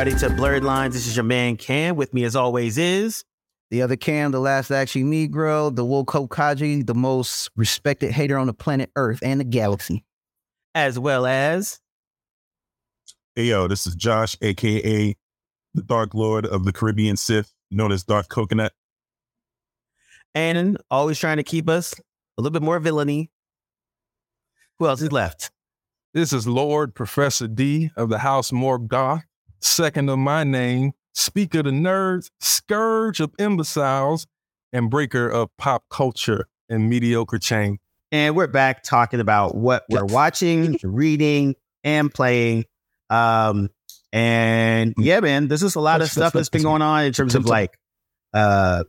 everybody, to Blerdlines. This is your man Cam. With me, as always, is the other Cam, the last actually Negro, the Woko Kaji, the most respected hater on the planet Earth and the galaxy. As well as. Hey, yo, this is Josh, aka the Dark Lord of the Caribbean Sith, known as Dark Coconut. And always trying to keep us a little bit more villainy. Who else is left? This is Lord Professor D of the House Morgoth, second of my name, speaker of the nerds, scourge of imbeciles, and breaker of pop culture and mediocre chain. And we're back talking about what we're watching, reading, and playing. Um, and yeah, man, this is a lot of stuff that's been going on in terms of like uh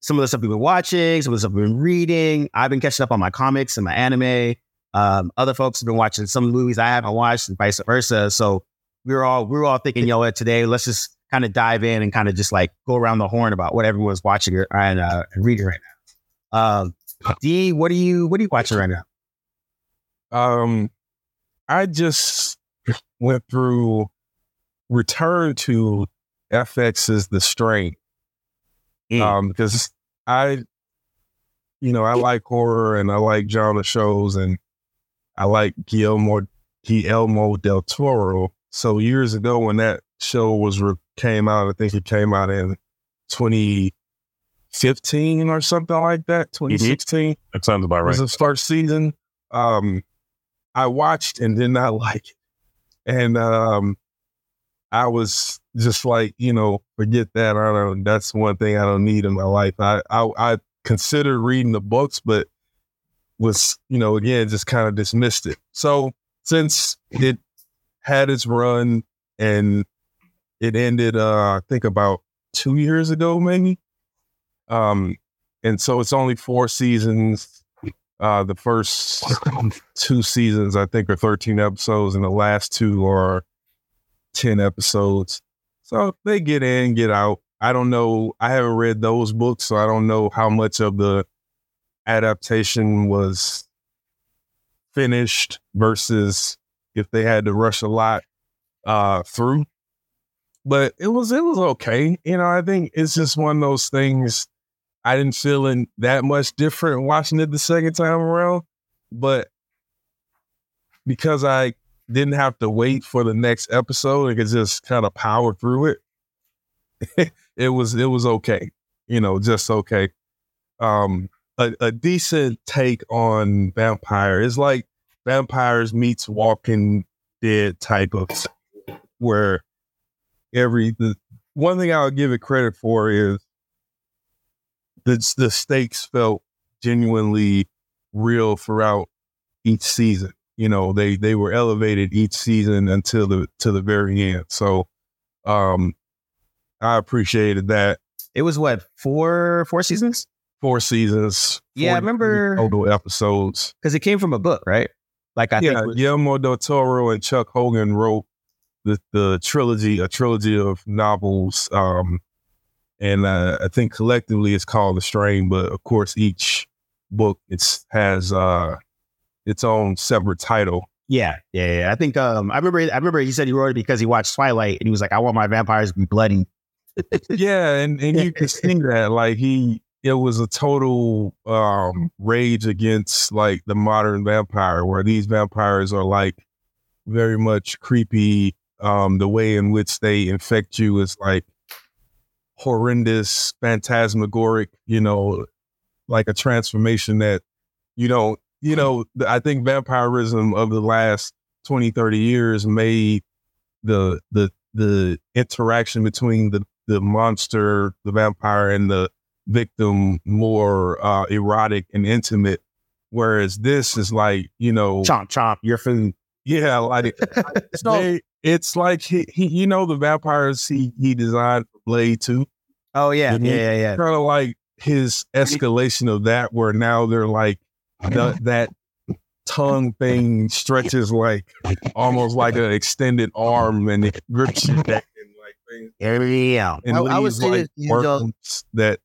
some of the stuff we've been watching, some of the stuff we've been reading. I've been catching up on my comics and my anime. Um, other folks have been watching some movies I haven't watched, and vice versa. So we were all we were all thinking, yo, today let's just kind of dive in and kind of just like go around the horn about what everyone's watching and, uh, reading right now. Um, D, what are you what are you watching right now? Um, I just went through return to FX's The Strain. Mm. Um, because I, you know, I like horror and I like genre shows and I like Guillermo Guillermo del Toro. So years ago when that show was re- came out, I think it came out in 2015 or something like that, 2016. Mm-hmm. That sounds about right. It was the first season. Um, I watched and did not like it. And um, I was just like, you know, forget that. I don't. That's one thing I don't need in my life. I I, I considered reading the books, but was, you know, again, just kind of dismissed it. So since it had its run and it ended, uh, I think about two years ago, maybe. Um, and so it's only four seasons. Uh, the first two seasons, I think, are 13 episodes, and the last two are 10 episodes. So they get in, get out. I don't know. I haven't read those books, so I don't know how much of the adaptation was finished versus if they had to rush a lot uh, through. But it was it was okay. You know, I think it's just one of those things I didn't feel in that much different watching it the second time around. But because I didn't have to wait for the next episode, I could just kind of power through it. it was it was okay. You know, just okay. Um a, a decent take on vampire. It's like vampires meets Walking Dead type of where every the one thing I'll give it credit for is the the stakes felt genuinely real throughout each season. You know, they they were elevated each season until the to the very end. So um I appreciated that. It was what, four four seasons? four seasons. Yeah, I remember total episodes because it came from a book, right? Like I yeah, think Guillermo del Toro and Chuck Hogan wrote the the trilogy, a trilogy of novels, um, and uh, I think collectively it's called The Strain. But of course, each book it's has uh, its own separate title. Yeah, yeah, yeah. I think um, I remember. I remember he said he wrote it because he watched Twilight, and he was like, "I want my vampires to be bloody." yeah, and and you can see that like he it was a total um, rage against like the modern vampire, where these vampires are like very much creepy. Um, the way in which they infect you is like horrendous, phantasmagoric. You know, like a transformation that you know. You know, I think vampirism of the last 20, 30 years made the the the interaction between the the monster, the vampire, and the victim more uh, erotic and intimate. Whereas this is like, you know, chomp chomp, you're food. Yeah, like they, it's like he, he, you know, the vampires he he designed for Blade too. Oh yeah, yeah, yeah, yeah. Kind of like his escalation of that, where now they're like the, that tongue thing stretches like almost like an extended arm and it grips you back and like things. Yeah, and I, I would say like that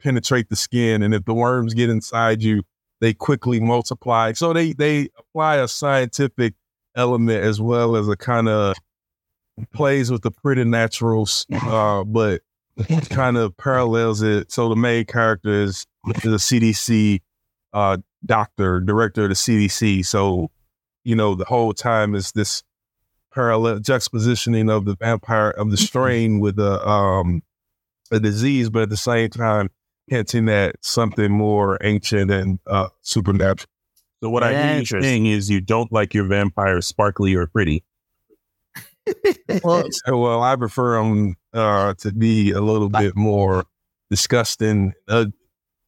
penetrate the skin, and if the worms get inside you, they quickly multiply. So they they apply a scientific element as well as a kind of plays with the preternaturals, uh, but kind of parallels it. So the main character is the CDC uh, doctor, director of the CDC. So, you know, the whole time is this parallel juxtapositioning of the vampire of the strain with a um a disease, but at the same time hinting at something more ancient and uh, supernatural. So what I hear you saying is you don't like your vampires sparkly or pretty. Well, So, well, I prefer them uh, to be a little bit more disgusting. Uh,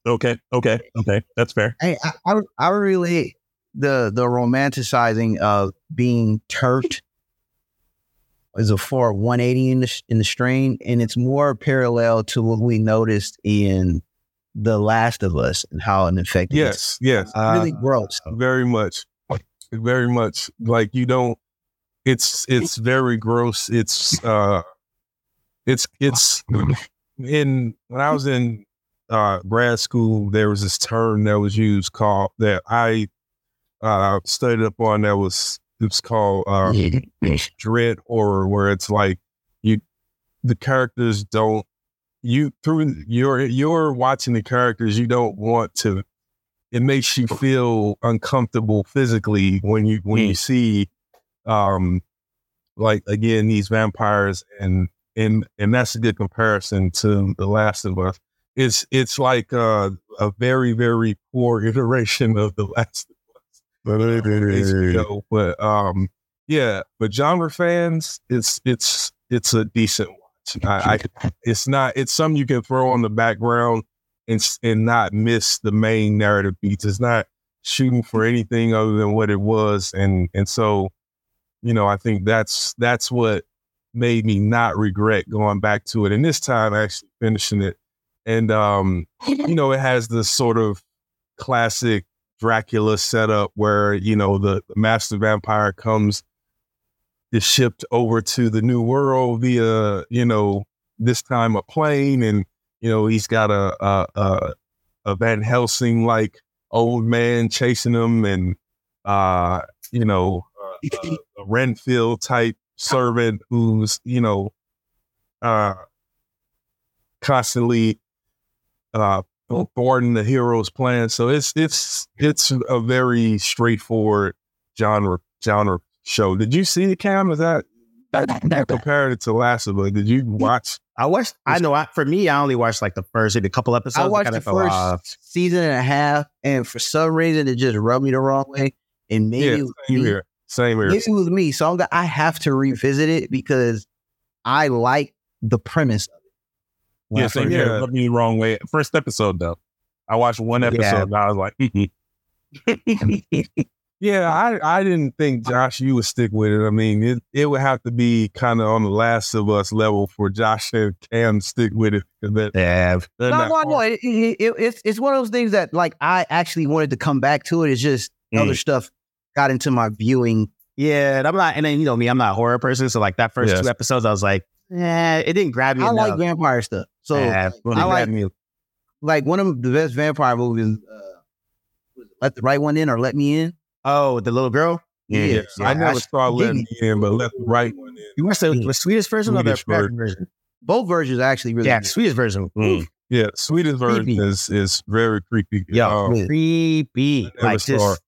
Okay, okay, okay. That's fair. I, I, I, I relate the the romanticizing of being turfed is a far 180 in the in the strain, and it's more parallel to what we noticed in The Last of Us and how it affected. yes, yes, us. really gross. very much, very much. Like you don't. It's it's very gross. It's uh, it's it's in when I was in uh grad school, there was this term that was used called that I uh studied up on that was it was called uh dread horror where it's like you the characters don't you through you're you're watching the characters you don't want to it makes you feel uncomfortable physically when you when you see um like again these vampires and and and that's a good comparison to the last of us. It's it's like uh, a very very poor iteration of the last of us. HBO, but um, yeah, but genre fans, it's it's it's a decent watch. I, I it's not it's something you can throw on the background and and not miss the main narrative beats. It's not shooting for anything other than what it was, and and so you know I think that's that's what made me not regret going back to it, and this time actually finishing it, and um, you know it has this sort of classic Dracula setup where you know the, the master vampire comes is shipped over to the new world via you know this time a plane and you know he's got a a, a, a Van Helsing like old man chasing him and uh you know a, a, Renfield type servant who's you know uh constantly uh thwarting the hero's plan. So it's it's it's a very straightforward genre genre show. Did you see the cam? Is that compared it to Last of Us? Did you watch? I watched. I know. I, for me, I only watched like the first, maybe a couple episodes. I watched kinda the fell first off. season and a half, and for some reason it just rubbed me the wrong way. And maybe Yeah, it same me. here. Same here. Maybe it was me. So I'm gonna, I have to revisit it because I like the premise of it. When Yeah, same here. Yeah. Rubbed me the wrong way. First episode though. I watched one episode Yeah. and I was like. Yeah, I, I didn't think Josh you would stick with it. I mean, it, it would have to be kind of on the Last of Us level for Josh and Cam to stick with it. 'cause that- Yeah, they're No, not no, no. It, it, it, it's it's one of those things that like I actually wanted to come back to it. It's just Mm. other stuff got into my viewing. yeah. And I'm not. And then you know me, I'm not a horror person. So like that first Yes. two episodes, I was like, eh, it didn't grab me. I like vampire stuff. So Yeah, I like- me. like one of the best vampire movies. Uh, Let the right one in or Let Me In. Oh, the little girl. Yeah, I never sh- saw Let Me In, but Let the Right One In. You watched the, Mm. the Swedish version or the American version? Both versions are actually really Yeah, good. Swedish version. Mm. Yeah, Swedish version Creepy. is is very creepy. Yo, Um, Yeah. creepy. Like just.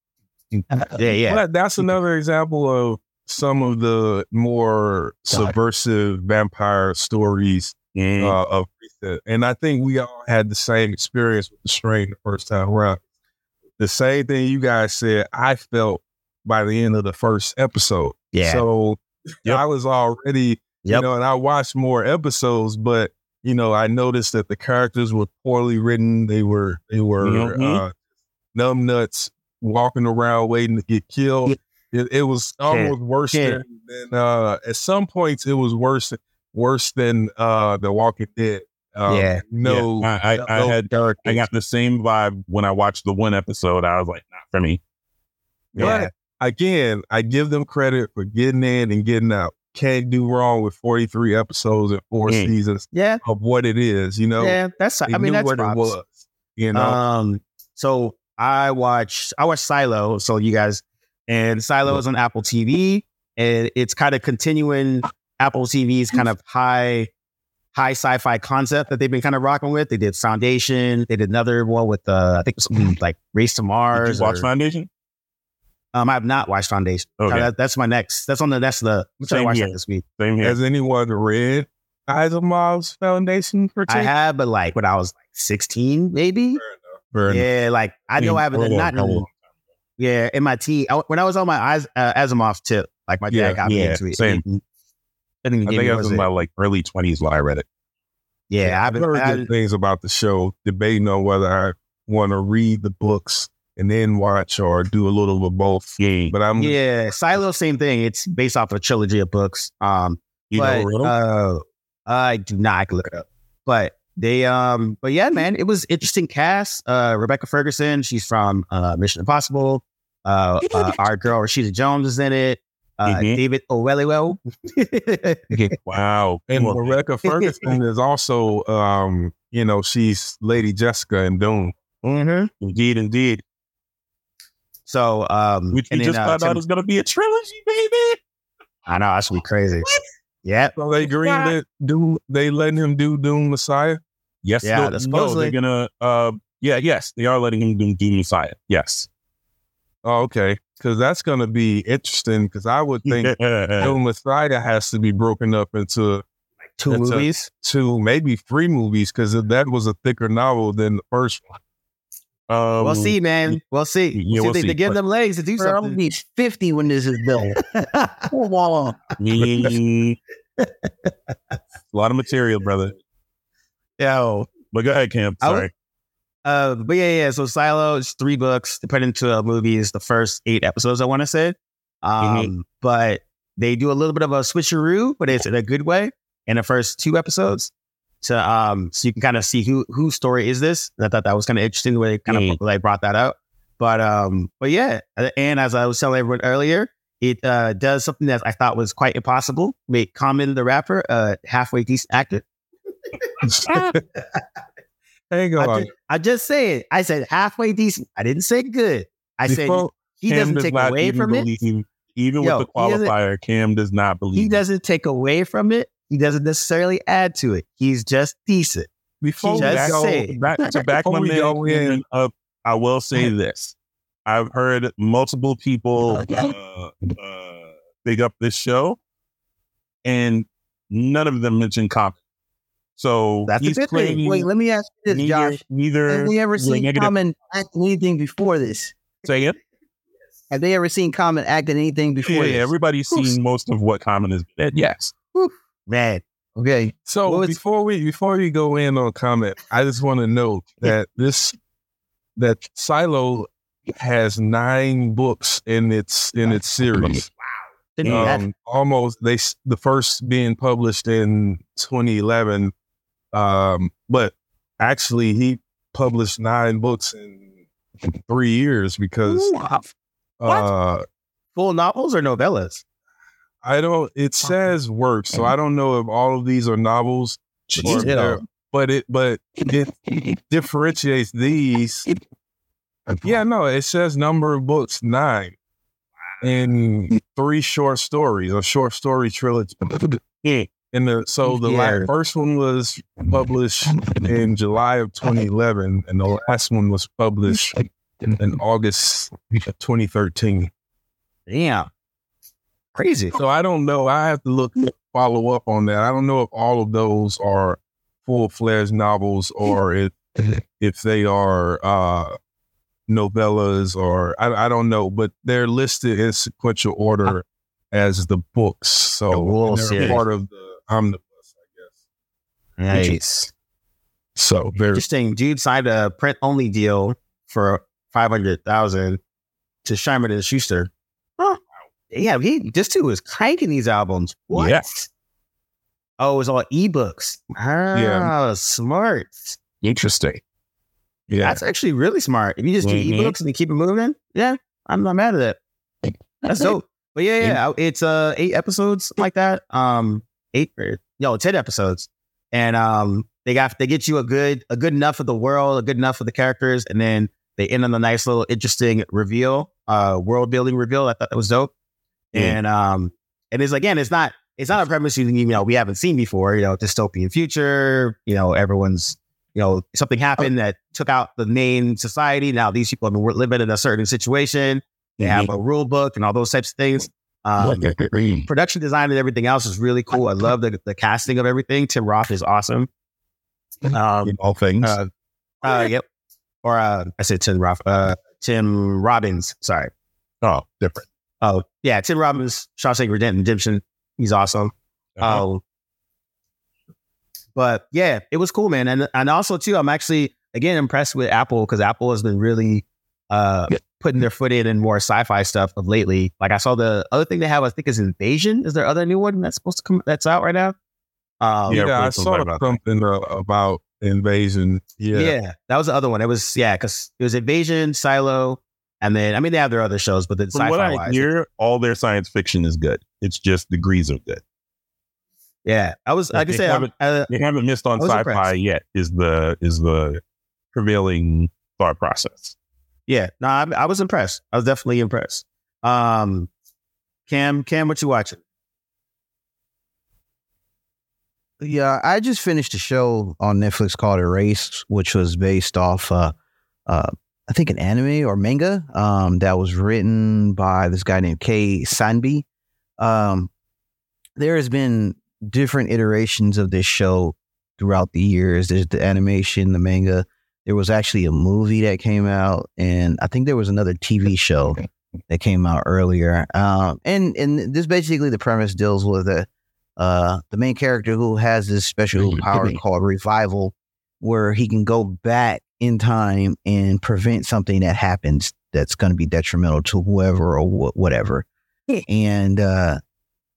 Yeah, yeah. But that's another example of some of the more subversive vampire stories Mm. uh, of recent. And I think we all had the same experience with the strain the first time around. The same thing you guys said, I felt by the end of the first episode. Yeah. So Yep. I was already, you know, and I watched more episodes, but you know, I noticed that the characters were poorly written. They were they were Mhm. uh, numb nuts walking around waiting to get killed. It, it was almost worse Can't. than, than uh, at some points it was worse worse than uh, The Walking Dead. Um, Yeah. no, Yeah, I, I, I had characters. I got the same vibe when I watched the one episode. I was like, not for me. Yeah. But again, I give them credit for getting in and getting out. Can't do wrong with 43 episodes and four Mm. seasons Yeah. of what it is, you know? Yeah. That's. They I mean, knew that's what props. it was. You know? Um, so I watched I watched Silo. So you guys and Silo is on Apple TV, and it's kind of continuing Apple TV's kind of high high sci-fi concept that they've been kind of rocking with. They did Foundation. They did another one with uh, I think something like Race to Did Mars. you watch or- Foundation? um, I have not watched Foundation. Okay. That- that's my next. That's on the that's the. I'm trying Same to watch here. that this week. Same here. Has anyone read Asimov's Foundation for I have, but like when I was like 16, maybe. Yeah, like I know I haven't Hold on, not. hold on. Yeah, in my teen, I, when I was on my As, uh, Asimov tip, like my dad Yeah, got me into it. same. I think, I think I was in my like early twenties when I read it. yeah, I've I've been. heard I, good things about the show, debating on whether I want to read the books and then watch or do a little of both. Yeah, But I'm yeah, Silo, same thing. It's based off a trilogy of books. Um, you but know, uh, I do not. I can look it up. But they, um, but yeah, man, it was interesting cast. Uh, Rebecca Ferguson, she's from uh, Mission Impossible. Uh, uh, our girl Rashida Jones is in it. Uh, Mhm. David Oweluwo. wow. and Well, Rebecca Ferguson is also, um, you know, she's Lady Jessica in Dune. mm-hmm. indeed, indeed. So, um, Which we and then, just uh, found out is going to be a trilogy, baby. I know that should be crazy. Yeah. So they greenlit Dune. They letting him do Dune Messiah. Yes, Yeah, no, that's no, they're gonna. Uh, yeah, yes, they are letting him do Dune Messiah. Yes, Oh, okay, because that's going to be interesting. Because I would think Dune Messiah has to be broken up into Two That's a- movies. two, maybe three movies, because that was a thicker novel than the first one. um, we'll see, man. We'll see. yeah, We'll see we'll they, see. they give them legs to do Bro, I'm something. gonna be 50 when this is built. Whoa. mm, a lot of material, brother. Yo, But go ahead, Cam. I would- Sorry. Uh, but yeah, yeah. So Silo is three books. They put into a movie is the first eight episodes. I want to say, um, Mm-hmm. but they do a little bit of a switcheroo, but it's in a good way in the first two episodes. So, um, so you can kind of see who whose story is this. And I thought that was kind of interesting the way they kind Mm. of like brought that out. But um, but yeah, and as I was telling everyone earlier, it uh does something that I thought was quite impossible. Make Common the rapper a halfway decent actor. Hang I just, I just said, I said halfway decent. I didn't say good. I said he Cam doesn't does take away from it. believe, Even Yo, with the qualifier, Cam does not believe. He it. doesn't take away from it. He doesn't necessarily add to it. He's just decent. before we just back, go, say- back to back Before my we man in- up, I will say this. I've heard multiple people uh, uh, big up this show, and none of them mention Common. So That's a good thing. Wait, let me ask you this, neither, Josh. neither Have they ever seen negative- Common act anything before this? say it. Have they ever seen Common act in anything before Yeah, this? everybody's seen most of what Common has been. at. Yes. Man, okay. So Well, before we before we go in on comment, I just want to note that this that Silo has nine books in its in its series. didn't know that. Um, almost they the first being published in 2011, um, but actually he published nine books in three years because uh, full novels or novellas? I don't. It says works, so I don't know if all of these are novels, or if but it but it differentiates these. Yeah, no, it says number of books nine, and three short stories, a short story trilogy. Yeah. And the so the Yeah. la- first one was published in July of 2011, and the last one was published in, August of 2013. Damn, crazy. So I don't know. I have to look follow up on that. I don't know if all of those are full fledged novels or if if they are uh novellas or I, I don't know, but they're listed in sequential order as the books. So The they're series. part of the omnibus, I guess. Nice. So very Interesting. Dude signed a print only deal for five hundred thousand to Simon and Schuster. Huh. Yeah, he this too is cranking these albums. What? Yes. Oh, it was all ebooks. Ah, Yeah. smart. Interesting. yeah. That's actually really smart. If you just do Mhm. ebooks and you keep it moving, yeah, I'm not mad at it. That's dope. But yeah, yeah, it's uh eight episodes like that. Um, eight, or, no, ten episodes, and um, they got they get you a good a good enough of the world, a good enough of the characters, and then they end on a nice little interesting reveal, uh, world building reveal. I thought that was dope, Yeah. and um, and it's again, it's not it's not a premise you you know we haven't seen before. You know, dystopian future. You know, everyone's you know something happened that took out the main society. Now these people have been living in a certain situation. They have a rule book and all those types of things. Um, production design and everything else is really cool. I love the, the casting of everything. Tim Roth is awesome. Um, In all things. uh, uh, yep. Or uh, I said Tim Roth. Uh, Tim Robbins. Sorry. oh, different. Oh yeah, Tim Robbins. Shawshank Redemption. He's awesome. Uh-huh. Um, but yeah, it was cool, man. And and also too, I'm actually again impressed with Apple because Apple has been really uh putting their foot in and more sci-fi stuff of lately. Like I saw the other thing they have, I think is Invasion. Is there other new one that's supposed to come that's out right now? Um, Yeah, yeah, I saw about something uh, about invasion. yeah. Yeah. that was the other one. It was yeah, because it was Invasion, Silo, and then I mean they have their other shows, but then From what sci-fi I wise, hear, all their science fiction is good. It's just degrees of good. yeah, I was like I They said, I'm- haven't- uh, They haven't missed on sci-fi impressed. yet. Is the is the prevailing thought process? Yeah, no, I, I was impressed. I was definitely impressed. Um, Cam, Cam, what you watching? Yeah, I just finished a show on Netflix called Erase, which was based off, uh, uh, I think, an anime or manga um, that was written by this guy named Kei Sanbe. Um, there has been different iterations of this show throughout the years. There's the animation, the manga. There was actually a movie that came out, and I think there was another TV show that came out earlier. Um, and and this basically the premise deals with a uh, the main character who has this special power called revival, where he can go back in time and prevent something that happens that's going to be detrimental to whoever or wh- whatever. and uh,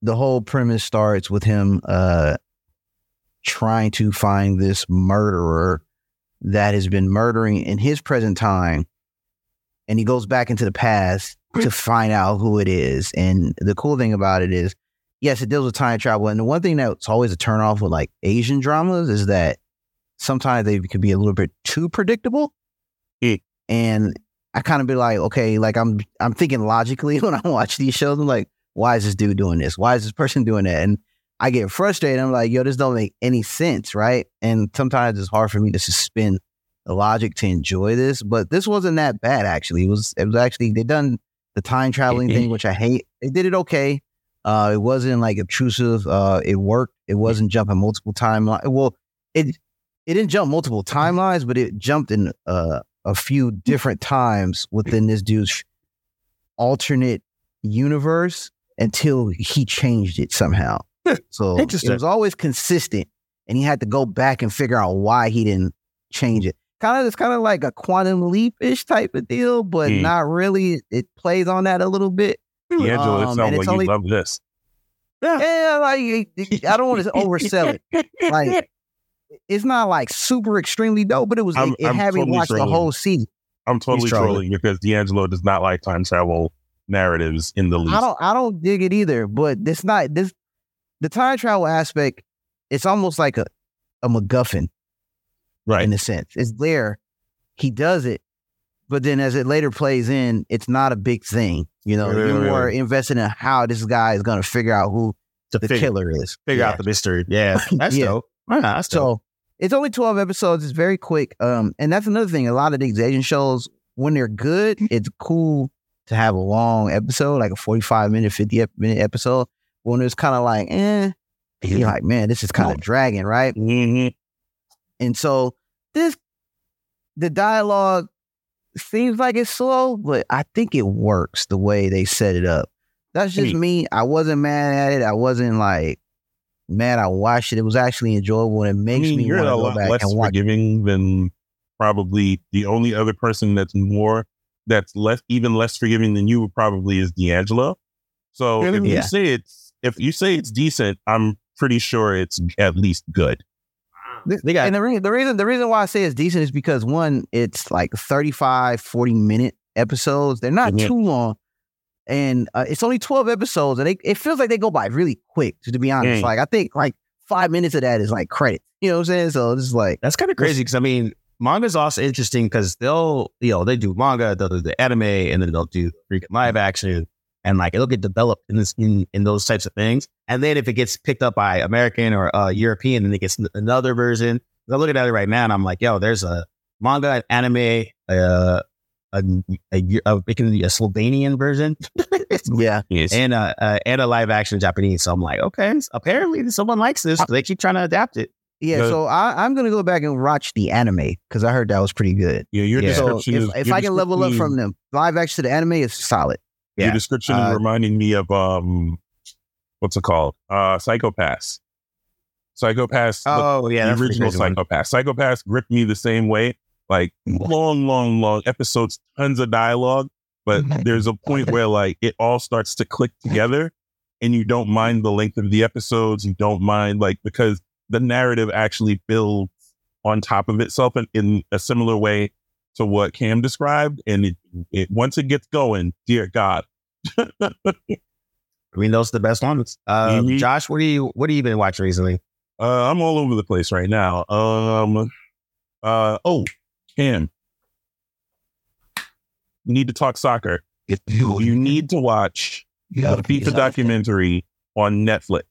the whole premise starts with him uh, trying to find this murderer that has been murdering in his present time. And he goes back into the past to find out who it is. And the cool thing about it is, yes, it deals with time travel. And the one thing that's always a turnoff with like Asian dramas is that sometimes they can be a little bit too predictable. Mm. And I kind of be like, okay, like I'm I'm thinking logically when I watch these shows. I'm like, why is this dude doing this? Why is this person doing that? And I get frustrated. I'm like, yo, this don't make any sense, right? And sometimes it's hard for me to suspend the logic to enjoy this. But this wasn't that bad actually. It was it was actually they done the time traveling thing, which I hate. They did it okay. Uh, it wasn't like obtrusive. Uh, it worked. It wasn't jumping multiple timelines. Well, it it didn't jump multiple timelines, but it jumped in uh, a few different times within this dude's alternate universe until he changed it somehow. So Interesting. it was always consistent, and he had to go back and figure out why he didn't change it. Kind of, it's kind of like a quantum leap ish type of deal, but Hmm. not really. It plays on that a little bit. D'Angelo, it Um, sounds and like you only- love this. Yeah, like I don't want to oversell it. Like it's not like super extremely dope, but it was I'm- it, it I'm me totally watch the whole season. I'm totally trolling. trolling because D'Angelo does not like time travel narratives in the least. I don't I don't dig it either, but it's not this the time travel aspect, it's almost like a, a MacGuffin right. in a sense. It's there. He does it, but then as it later plays in, it's not a big thing. You know, Right, you're right, more invested in how this guy is gonna figure out who the figure, killer is. figure Yeah. out the mystery. Yeah, that's Yeah. dope. Yeah, that's dope. So it's only 12 episodes. It's very quick. Um, and that's another thing. A lot of these Asian shows, when they're good, it's cool to have a long episode, like a 45 minute, 50 minute episode. When it's kind of like, eh, you're like, man, this is kind of dragging, right? Mhm. And so this, the dialogue seems like it's slow, but I think it works the way they set it up. That's just Hmm. me. I wasn't mad at it. I wasn't like mad. I watched it. It was actually enjoyable, and it I makes mean, me you're want a to go lot back less and watch. forgiving than probably the only other person that's more that's less even less forgiving than you probably is D'Angelo. So if Yeah. you say it's if you say it's decent, I'm pretty sure it's at least good. They got And the, re- the reason the reason why I say it's decent is because one, it's like 35, 40 minute episodes. They're not Mhm. too long. And uh, it's only 12 episodes. And they, it feels like they go by really quick, to, to be honest. Mm. Like I think like five minutes of that is like credit. You know what I'm saying? So it's like That's kind of crazy because I mean, manga's also interesting because they'll, you know, they do manga, they'll do the anime, and then they'll do freaking live action. And like it'll get developed in this in, in those types of things. And then if it gets picked up by American or uh, European, then it gets another version. I'm looking at it right now, and I'm like, yo, there's a manga, an anime, uh, a a, a, a, a Slovenian version, Yeah. Yes. and a, a and a live action Japanese. So I'm like, okay, apparently someone likes this. They keep trying to adapt it. Yeah. The- so I, I'm gonna go back and watch the anime because I heard that was pretty good. yeah, your Yeah. So description if, is if your I can level up from the live action to the anime, it's solid. Your description Uh, is reminding me of um, what's it called? Uh, Psycho-Pass. Psycho-Pass. Oh yeah, the original crazy one. Psycho-Pass. Psycho-Pass gripped me the same way. Like long, long, long episodes, tons of dialogue, but there's a point where like it all starts to click together, and you don't mind the length of the episodes. You don't mind like because the narrative actually builds on top of itself in a similar way to what Cam described, and it, it once it gets going, dear God, I mean, those are the best ones. Uh, Mhm. Josh, what do you what have you been watching recently? Uh, I'm all over the place right now. Um, uh, oh, Cam, you need to talk soccer. You need to watch the FIFA documentary on Netflix.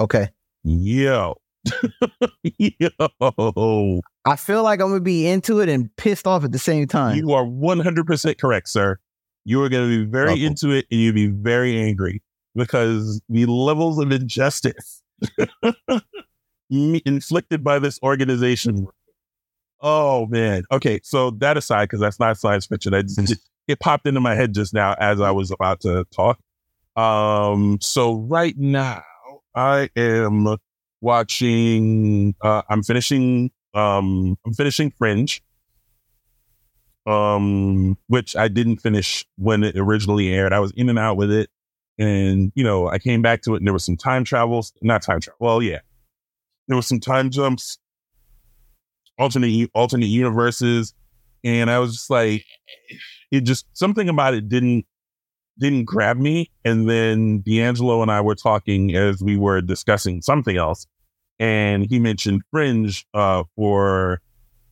Okay. Yo, yo, I feel like I'm gonna be into it and pissed off at the same time. you are 100% correct, sir. You are going to be very into it and you'll be very angry because the levels of injustice inflicted by this organization. Oh man. Okay, so that aside, because that's not science fiction. I just, it, it popped into my head just now as I was about to talk. Um, so right now I am watching. Uh, I'm finishing. Um, I'm finishing Fringe. Um, which I didn't finish when it originally aired. I was in and out with it, and you know, I came back to it, and there was some time travels. Not time travel. Well, yeah, there was some time jumps, alternate alternate universes, and I was just like, it just something about it didn't didn't grab me. And then D'Angelo and I were talking as we were discussing something else, and he mentioned Fringe uh, for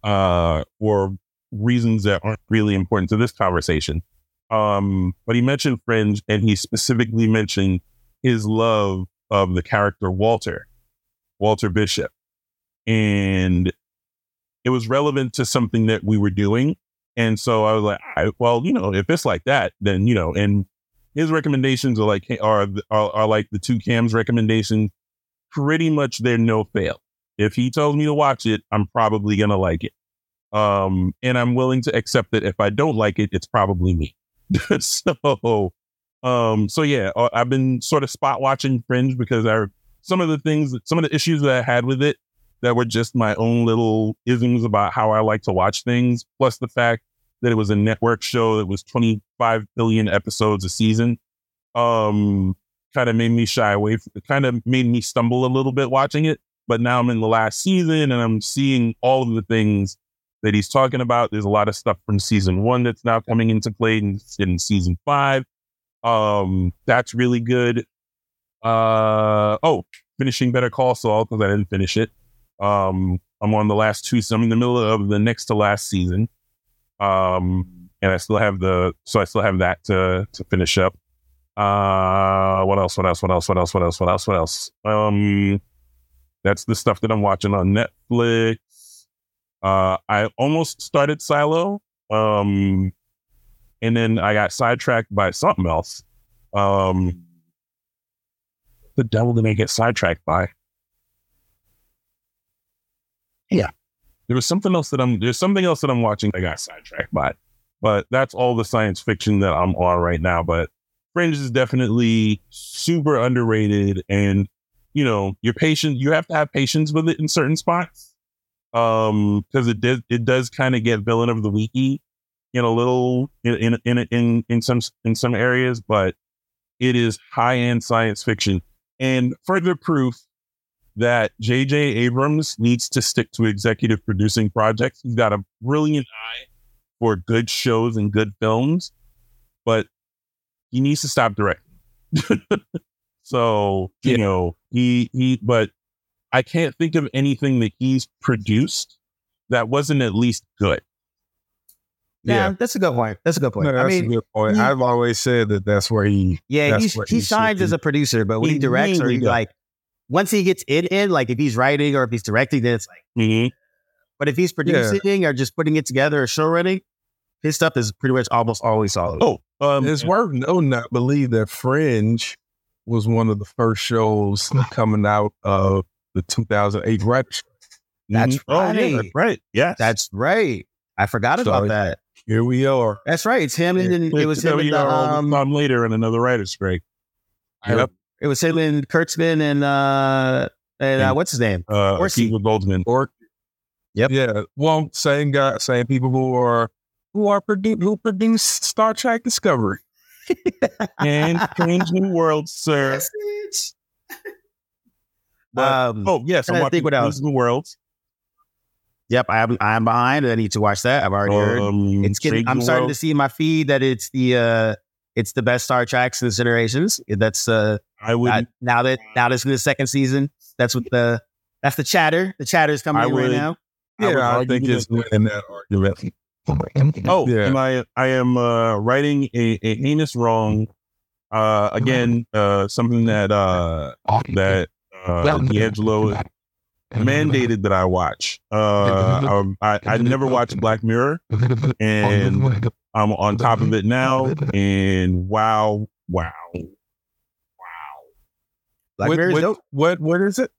uh, for reasons that aren't really important to this conversation. Um, but he mentioned Fringe, and he specifically mentioned his love of the character Walter, Walter Bishop, and it was relevant to something that we were doing. And so I was like, right, well, you know, if it's like that, then you know, and his recommendations are like are are, are like the two cams recommendations. Pretty much, they're no fail. If he tells me to watch it, I'm probably gonna like it. Um, and I'm willing to accept that if I don't like it, it's probably me. so, um, so yeah, uh, I've been sort of spot watching Fringe because I some of the things, some of the issues that I had with it that were just my own little isms about how I like to watch things, plus the fact that it was a network show that was 25 billion episodes a season. Um, kind of made me shy away. It kind of made me stumble a little bit watching it. But now I'm in the last season and I'm seeing all of the things that he's talking about. There's a lot of stuff from season one that's now coming into play in, in season five. Um, that's really good. Uh, oh, finishing Better Call Saul because I didn't finish it. Um, I'm on the last two, so I'm in the middle of the next to last season. Um, and I still have the, so I still have that to to finish up. Uh, what else? What else? What else? What else? What else? What else? What else? Um, that's the stuff that I'm watching on Netflix. Uh, I almost started Silo, um, and then I got sidetracked by something else. Um, the devil did I get sidetracked by? Yeah. There was something else that I'm there's something else that I'm watching I got sidetracked by. But that's all the science fiction that I'm on right now. But Fringe is definitely super underrated and you know, you're patient you have to have patience with it in certain spots. Um, because it did it does kind of get villain of the weeky in a little in in in in, in some in some areas, but it is high end science fiction. And further proof that J.J. Abrams needs to stick to executive producing projects. He's got a brilliant eye for good shows and good films, but he needs to stop directing. so, you know, he, he, but I can't think of anything that he's produced that wasn't at least good. Yeah, Yeah. that's a good point. That's a good point. No, that's I mean, a good point. he- I've always said that that's where he. yeah, he's, he he shines as a producer, but when he, He directs or really he does. like once he gets it in, like if he's writing or if he's directing, then it's like. Mhm. But if he's producing or just putting it together or show running, his stuff is pretty much almost always solid. Oh, um, It's worth noting, I believe that Fringe was one of the first shows coming out of the 2008 writers. That's mhm. Oh, yeah, right. right. Yes. That's right. I forgot about that. Here we are. That's right. It's him and it was him we and the, are um, um, later in another writer's strike. Yep. it was him and Kurtzman and uh and uh, what's his name? Uh, Orci. Akiva Goldsman. Or Yep. Yeah. Well, same guy, same people who are who are produ- who produce Star Trek Discovery. and Strange New World, sir. But- um, Oh, yes. I'm trying to watching think what else. Strange New Worlds. yep. I'm I'm behind. I need to watch that. I've already heard. Um, It's getting. Strange I'm New starting to see in my feed that it's the uh it's the best Star Trek since Generations. That's uh I would. I- now that now that's in the second season. That's what the that's the chatter. The chatter is coming I in right now. I would Yeah, I, argue think it's that- winning that argument. Oh, Yeah. and I I am uh, writing a, a heinous wrong. Uh, again, uh, something that uh, that uh, D'Angelo mandated that I watch. Uh, um, I I never watched Black Mirror, and I'm on top of it now. And wow, wow, wow, Black what, Mirror's what, what what is it?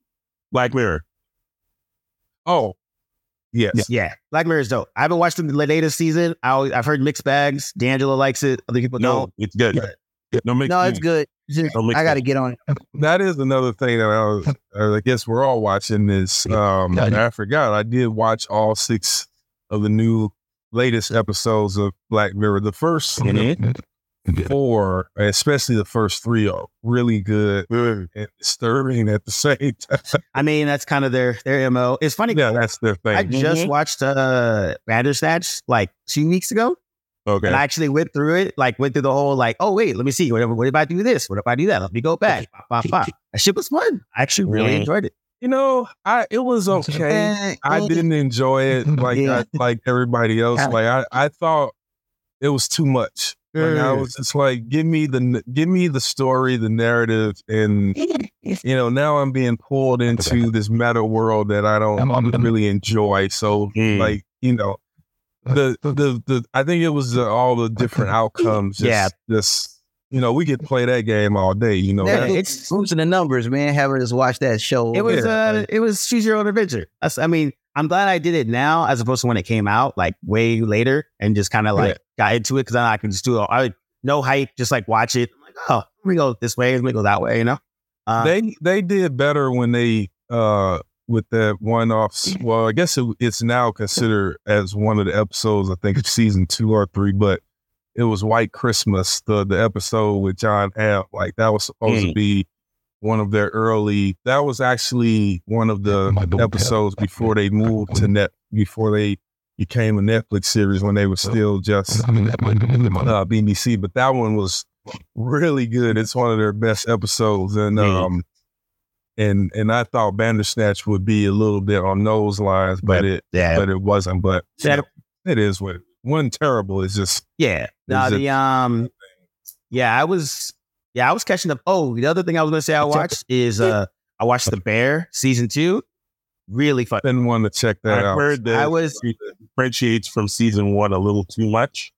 Black Mirror. Oh, yes. Yeah, Black Mirror is dope. I haven't watched the latest season. I always, I've heard mixed bags. D'Angelo likes it. Other people No, don't. it's good. No, make No, it's good. Just- Don't I got to get on it. That is another thing that I was. uh, I guess we're all watching this. Um, I forgot. I did watch all six of the new latest episodes of Black Mirror. The 1st four, especially the first three, are really good and disturbing at the same time. I mean, that's kind of their their mo. It's funny. yeah, that's their thing. I just Mhm. watched uh Bandersnatch like two weeks ago, Okay. and I actually went through it. Like went through the whole like, oh wait, let me see. Whatever, what if I do this? What if I do that? Let me go back. Pop, pop, pop. That shit was fun. I actually really Mhm. enjoyed it. you know, I it was okay. I didn't enjoy it like Yeah. I, like everybody else. Like I, I thought it was too much. Like I was just like, give me the give me the story, the narrative, and you know now I'm being pulled into this meta world that I don't really enjoy. So Mm. like you know, the the the I think it was uh, all the different outcomes. Just, Yeah. just you know, we could play that game all day. You know, Yeah, that- it's Who's the numbers, man? Have her just watch that show. it was Yeah. uh it was choose your own adventure. That's, I mean, I'm glad I did it now as opposed to when it came out like way later and just kind of like got into it because then I can just do it. I no hype, just like watch it. I'm like, oh, let me go this way, let me go that way. You know. Uh, they they did better when they uh with that one off well i guess it, it's now considered as one of the episodes i think it's season two or three but it was white christmas the the episode with Jon Hamm. like that was supposed to Mm. be one of their early that was actually one of the episodes before they moved to net before they became a netflix series when they were still just uh, bbc but that one was really good. It's one of their best episodes, and um, and and I thought Bandersnatch would be a little bit on those lines, but it yeah, but it wasn't. But it is what one terrible is just yeah. No, the um, yeah, I was, yeah, I was catching up. Oh, the other thing I was gonna say I watched is uh, I watched The Bear season two. Really fun. been one to check that I've out. heard that I was differentiates from season one a little too much.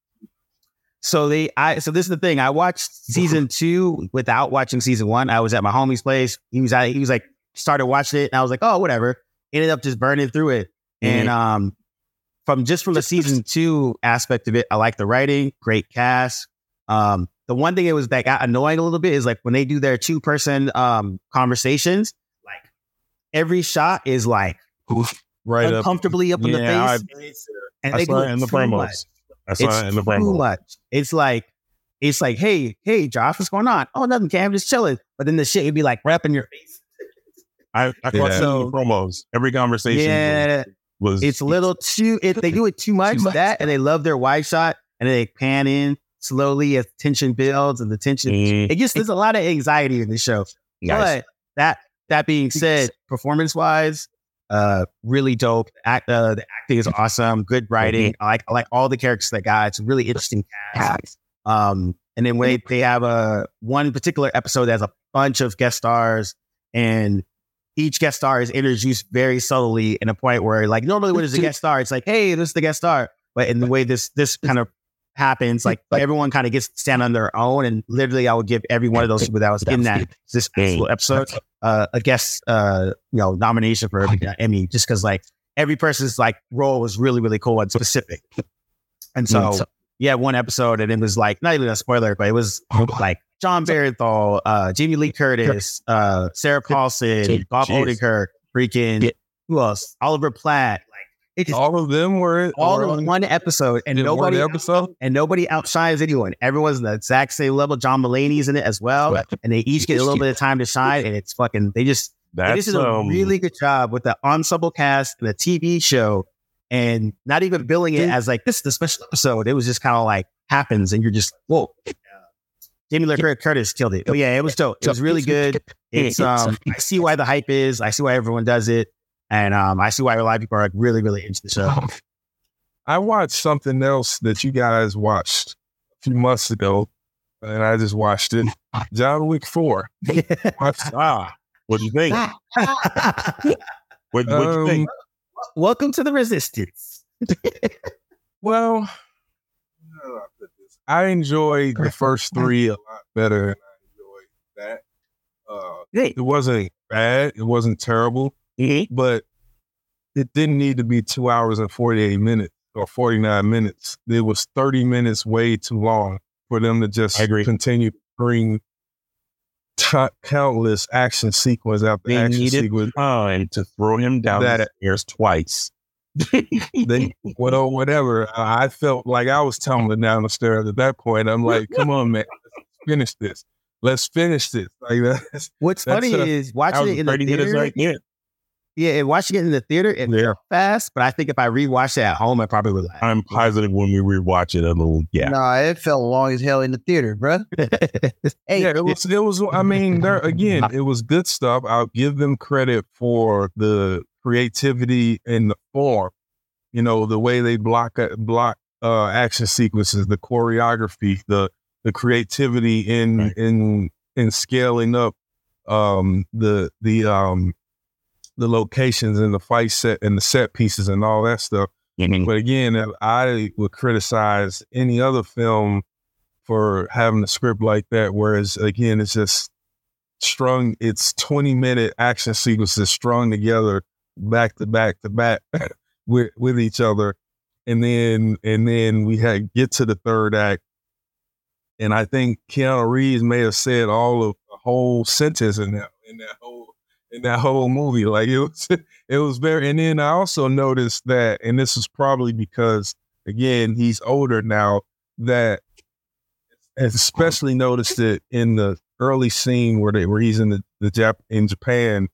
So they, I, so this is the thing. I watched season two without watching season one. I was at my homie's place. He was, at, he was like, started watching it, and I was like, oh, whatever. Ended up just burning through it, and um, from just from the season two aspect of it, I like the writing, great cast. Um, the one thing it was that got annoying a little bit is like when they do their two person um conversations, like every shot is like right uncomfortably up, in the Yeah, face, and I they saw do it in the too much. I saw It's it in the too promo. much. It's like, it's like, hey, hey, Josh, what's going on? Oh, nothing, Cam, just chilling. But then the shit would be like right up in your face. I, I caught Yeah. some promos. Every conversation Yeah, was, was it's a little too. It, they do it too much. much. That and they love their wide shot, and they pan in slowly as tension builds and the tension. Mm, It just there's a lot of anxiety in the show. nice. But that that being said, performance wise, Uh, really dope. Act, uh, the acting is awesome. Good writing. I like I like all the characters they got. It's a really interesting cast. Um, and then when they, they have a one particular episode that has a bunch of guest stars, and each guest star is introduced very subtly in a point where, like, normally when there's a guest star, it's like, hey, this is the guest star. But in the way this this kind of happens, like everyone kind of gets to stand on their own, and literally, I would give every one of those people that was in that this episode uh, a guest, uh, you know, nomination for an Emmy, just because like every person's like role was really really cool and specific. And so, yeah, one episode, and it was like not even a spoiler, but it was like Jon Bernthal, uh, Jamie Lee Curtis, uh, Sarah Paulson, Bob Odenkirk, freaking who else? Oliver Platt. Like it just All of them were all were in one episode, and nobody episode. and nobody outshines anyone. Everyone's in the exact same level. John Mulaney's in it as well, and they each get a little bit of time to shine. And it's fucking. They just That's just did a um, really good job with the ensemble cast and the TV show, and not even billing it as like this is the special episode. It was just kind of like happens, and you're just whoa. Jamie Lee Cur- Curtis killed it. But yeah, it was dope. It was really good. It's um, I see why the hype is. I see why everyone does it, and um, I see why a lot of people are like really, really into the show. I watched something else that you guys watched a few months ago, and I just watched it. John Wick Four. Watched- Ah, what do you think? What do you Um, think? Welcome to the resistance. Well, I? I enjoyed the first three a lot better than I enjoyed that. Uh, Hey. it wasn't bad. It wasn't terrible, Mm-hmm. but it didn't need to be two hours and 48 minutes or 49 minutes. It was 30 minutes way too long for them to just I agree. continue to bring t- countless action sequence after They action needed sequence. time to throw him down That- the stairs twice. they whatever, whatever. I I felt like I was tumbling down the stairs at that point. I'm like, come on, man, let's finish this. Let's finish this. Like that's What's That's funny a- is watching it in the afraid to hit his theater. right hand. Yeah, watching it in the theater, it Yeah. felt fast. But I think if I rewatched it at home, I probably would. I'm positive when we rewatch it, it'll yeah. Nah, it felt long as hell in the theater, bruh. Hey, yeah, it was it was I mean, there again, it was good stuff. I'll give them credit for the creativity and the form. You know, the way they block uh, block uh action sequences, the choreography, the the creativity in Right. in in scaling up um the the um the locations and the fight set and the set pieces and all that stuff. Mm-hmm. But again, I would criticize any other film for having a script like that, whereas again, it's just strung. It's twenty minute action sequences strung together, back to back to back, with with each other, and then and then we had get to the third act, and I think Keanu Reeves may have said all of the whole sentence in that in that whole in that whole movie. Like it was it was very. And then I also noticed that, and this is probably because again he's older now. That especially noticed it in the early scene where they where he's in the, the Jap in Japan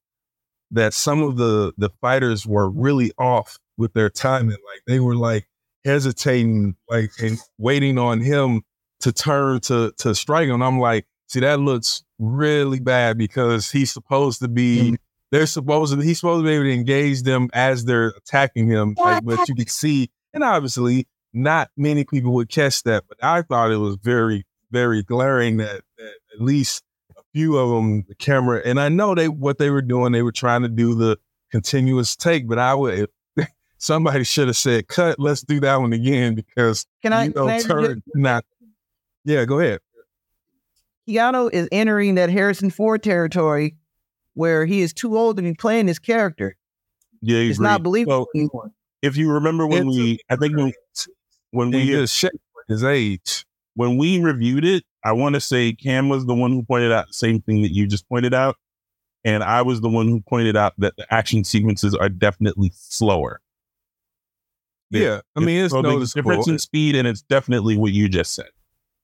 that some of the the fighters were really off with their timing like they were like hesitating like and waiting on him to turn to to strike him I'm like see that looks really bad because he's supposed to be mm-hmm. they're supposed to he's supposed to be able to engage them as they're attacking him like, but you can see and obviously not many people would catch that but I thought it was very very glaring that, that at least a few of them, the camera, and I know they what they were doing. They were trying to do the continuous take, but I would somebody should have said, "Cut, let's do that one again," because can I? you Can know, I turn not. Yeah, go ahead. Keanu is entering that Harrison Ford territory where he is too old to be playing his character. Yeah, It's not believable anymore. if you remember when It's- we, I think when, when we just shit his age. when we reviewed it, I want to say Cam was the one who pointed out the same thing that you just pointed out, and I was the one who pointed out that the action sequences are definitely slower. They- Yeah, I mean it's so there's noticeable. difference in speed, and it's definitely what you just said.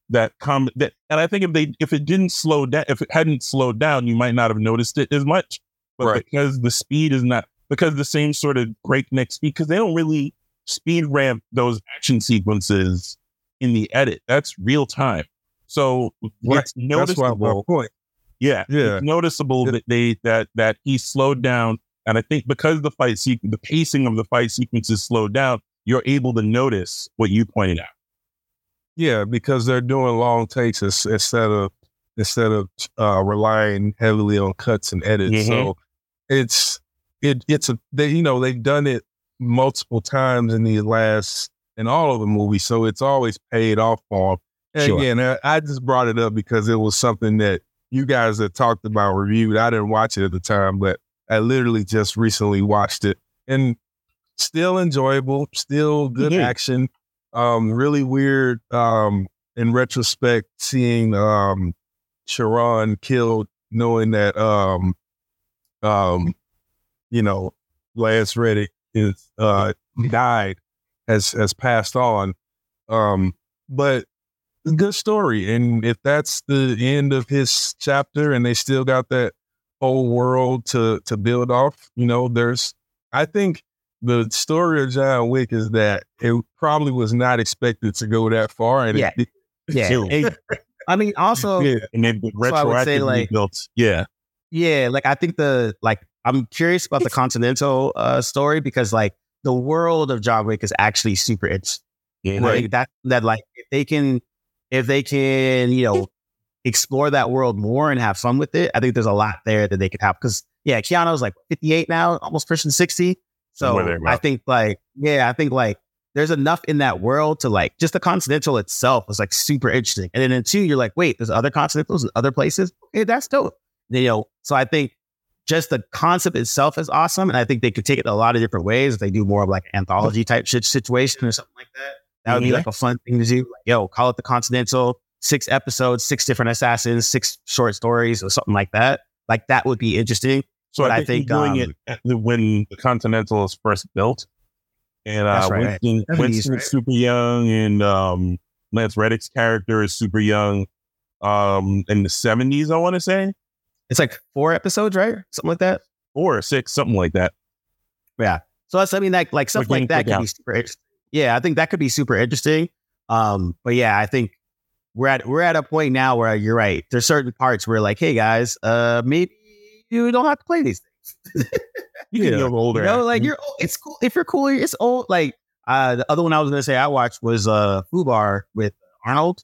That com that, and I think if they if it didn't slow down, if it hadn't slowed down, you might not have noticed it as much. But Right. because the speed is not because the same sort of breakneck speed, because they don't really speed ramp those action sequences in the edit. That's real time. So Right. it's That's noticeable. point. Yeah, Yeah. it's noticeable that they that that he slowed down And I think because the fight sequence, the pacing of the fight sequences slowed down, you're able to notice what you pointed out. Yeah, because they're doing long takes ins- instead of instead of uh, relying heavily on cuts and edits. Mhm. So it's it it's a they you know they've done it multiple times in the last in all of the movies, so it's always paid off for 'em. And Sure. again, I, I just brought it up because it was something that you guys had talked about reviewed. I didn't watch it at the time, but I literally just recently watched it and still enjoyable, still good Mhm. action. Um, really weird. Um, in retrospect, seeing um Charon killed, knowing that um um you know Lance Reddick is uh died has has passed on. Um, but good story. And if that's the end of his chapter and they still got that whole world to to build off, you know, there's I think the story of John Wick is that it probably was not expected to go that far. And Yeah. it, Yeah. It- I mean, also, yeah. And then So I would say, retroactively like- built. Yeah. Yeah, like I think the like I'm curious about the Continental uh story because like the world of John Wick is actually super interesting. And I think that that like if they can if they can, you know, explore that world more and have fun with it, I think there's a lot there that they could have. Cause yeah, Keanu's like 58 now, almost pushing 60. So I think like, yeah, I think like there's enough in that world to like just the Continental itself is like super interesting. And then in two, you're like, wait, there's other Continentals in other places. Okay, that's dope. You know, so I think just the concept itself is awesome. And I think they could take it a lot of different ways if they do more of like an anthology type shit situation or something like that. That would be like a fun thing to do. Like, yo, call it the Continental, six episodes, six different assassins, six short stories or something like that. Like that would be interesting. So But I I think, think, doing um, it when the Continental is first built, and uh, right. Winston, 70s, Winston's right? super young, and um, Lance Reddick's character is super young. Um, in the seventies, I want to say It's like four episodes, right? Something like that. four or six, something like that. Yeah. So that's I mean like like stuff like that could be super interesting. Yeah, I think that could be super interesting. Um, but yeah, I think we're at we're at a point now where you're right. There's certain parts where like, hey guys, uh, maybe you don't have to play these things. You can Yeah. go older. You know, like you're it's cool if you're cool. It's old. Like uh, the other one I was gonna say I watched was uh Fubar with Arnold,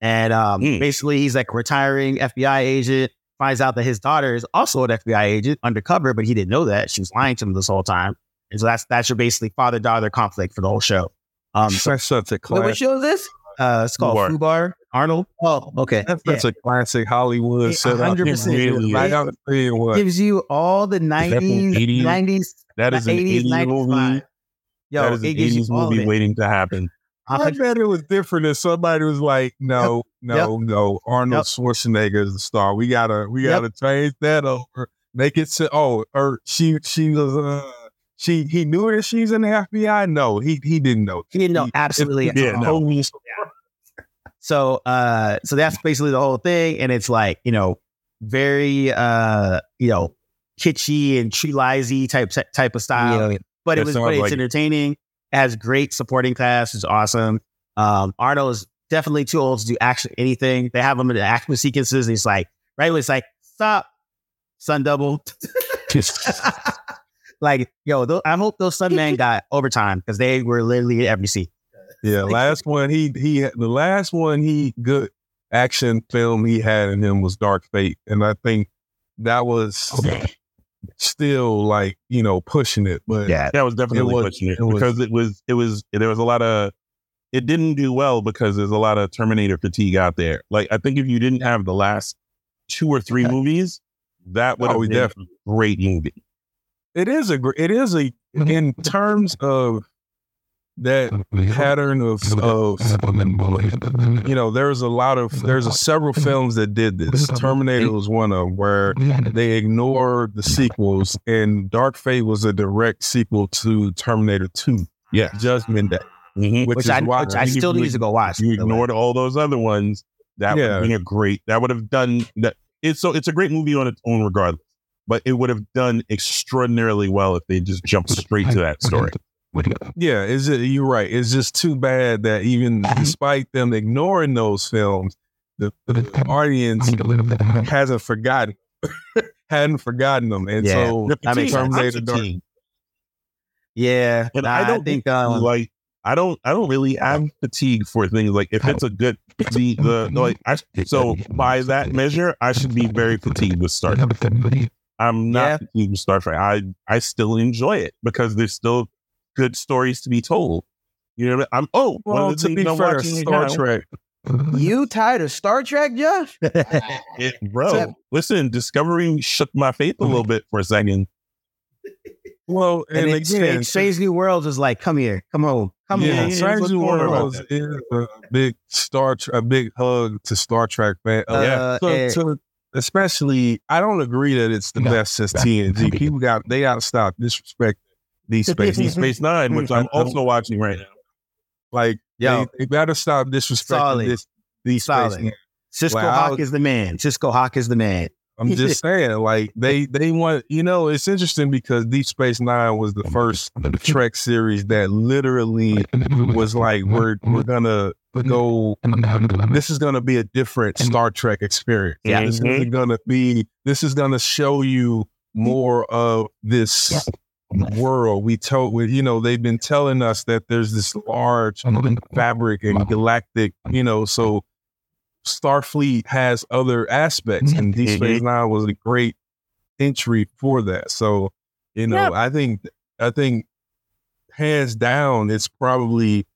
and um, Hmm. basically he's like retiring FBI agent. Finds out that his daughter is also an FBI agent undercover, but he didn't know that she was lying to him this whole time. And so that's that's your basically father daughter conflict for the whole show. Um, so that's such a classic. what show is this? uh, it's called Fubar. Fubar Arnold. Oh, okay. That's such a classic Hollywood Yeah, setup. 100%. Really I is. gotta tell you what. Gives you all the nineties, 80s? nineties, that is an 80s, 80s movie. Yo, that is it an 80s movie it. waiting to happen. I bet it was different if somebody was like, no, no, no, Arnold Yep. Schwarzenegger is the star. We gotta, we gotta change that over. Make it so. Oh, or she, she was, uh, she, he knew that she's in the FBI. No, he, he didn't know. He didn't know He- absolutely. Yeah, at all. totally. So uh so that's basically the whole thing. And it's like, you know, very uh, you know, kitschy and tree type type of style. Yeah, But That it was but it's like entertaining. It has great supporting cast, it's awesome. Um Arnold is definitely too old to do actually anything. They have him in the action sequences, and he's like, right when it's like, stop, sun double. like, yo, tho- I hope those sun men got overtime because they were literally in every scene. Yeah, last one he he the last one he good action film he had in him was Dark Fate, and I think that was still like you know pushing it, but yeah. Yeah, I was definitely It was- pushing it, it was- because it was it was there was a lot of it didn't do well because there's a lot of Terminator fatigue out there. Like I think if you didn't have the last two or three movies, that would Oh, have been definitely. a great movie. it is a gr- it is a mm-hmm. in terms of that pattern of of you know there's a lot of there's a several films that did this. Terminator was one of 'em where they ignored the sequels, and Dark Fate was a direct sequel to Terminator Two. Yeah. Judgment Day, Mhm. which, Which is I, why which I still need to go watch. You by way. ignored all those other ones. That would Yeah. have been a great. That would have done that. It's so it's a great movie on its own, regardless. But it would have done extraordinarily well if they just jumped straight to that story. Yeah, is it? You're right. It's just too bad that even despite them ignoring those films, the, the audience hasn't forgotten. hadn't forgotten them, and Yeah. so That makes sense. Terminator Dark. Yeah, And nah, I I, don't think um, like I don't I don't really have fatigue for things like if it's a good the the like I so by that measure I should be very fatigued with Star Trek. I'm not Yeah. fatigued with Star Trek. I I still enjoy it because there's still good stories to be told. You know, what I mean? I'm oh, Well, of the to be I'm fair, Star now- Trek. You tired of Star Trek, Josh? It, bro, So- listen, Discovery shook my faith a little bit for a second. Well, and, and, then again, Strange, Strange New Worlds is like, come here, come home, come yeah, home. Strange New going? Worlds is a big Star, Tre- a big hug to Star Trek fan. Uh, Uh, to- and- to- especially, I don't agree that it's the best since TNG. People got they got to stop disrespecting these Deep spaces. Space Nine, which I'm also watching right now. Like, Yo, they, they got to stop disrespecting Solid. this. These Solid. space. Sisko Like, Hawk I'll- is the man. Sisko Hawk is the man. I'm just saying, like they they want you know it's interesting because Deep Space Nine was the first Trek series that literally was like we're we're gonna go. This is gonna be a different Star Trek experience. Yeah. this isn't mm-hmm. gonna be. This is gonna show you more of this world. We told, we- you know, they've been telling us that there's this large fabric and galactic, you know, so Starfleet has other aspects, and Deep mm-hmm. Space Nine was a great entry for that. So, you know, Yeah. I think, I think, hands down, it's probably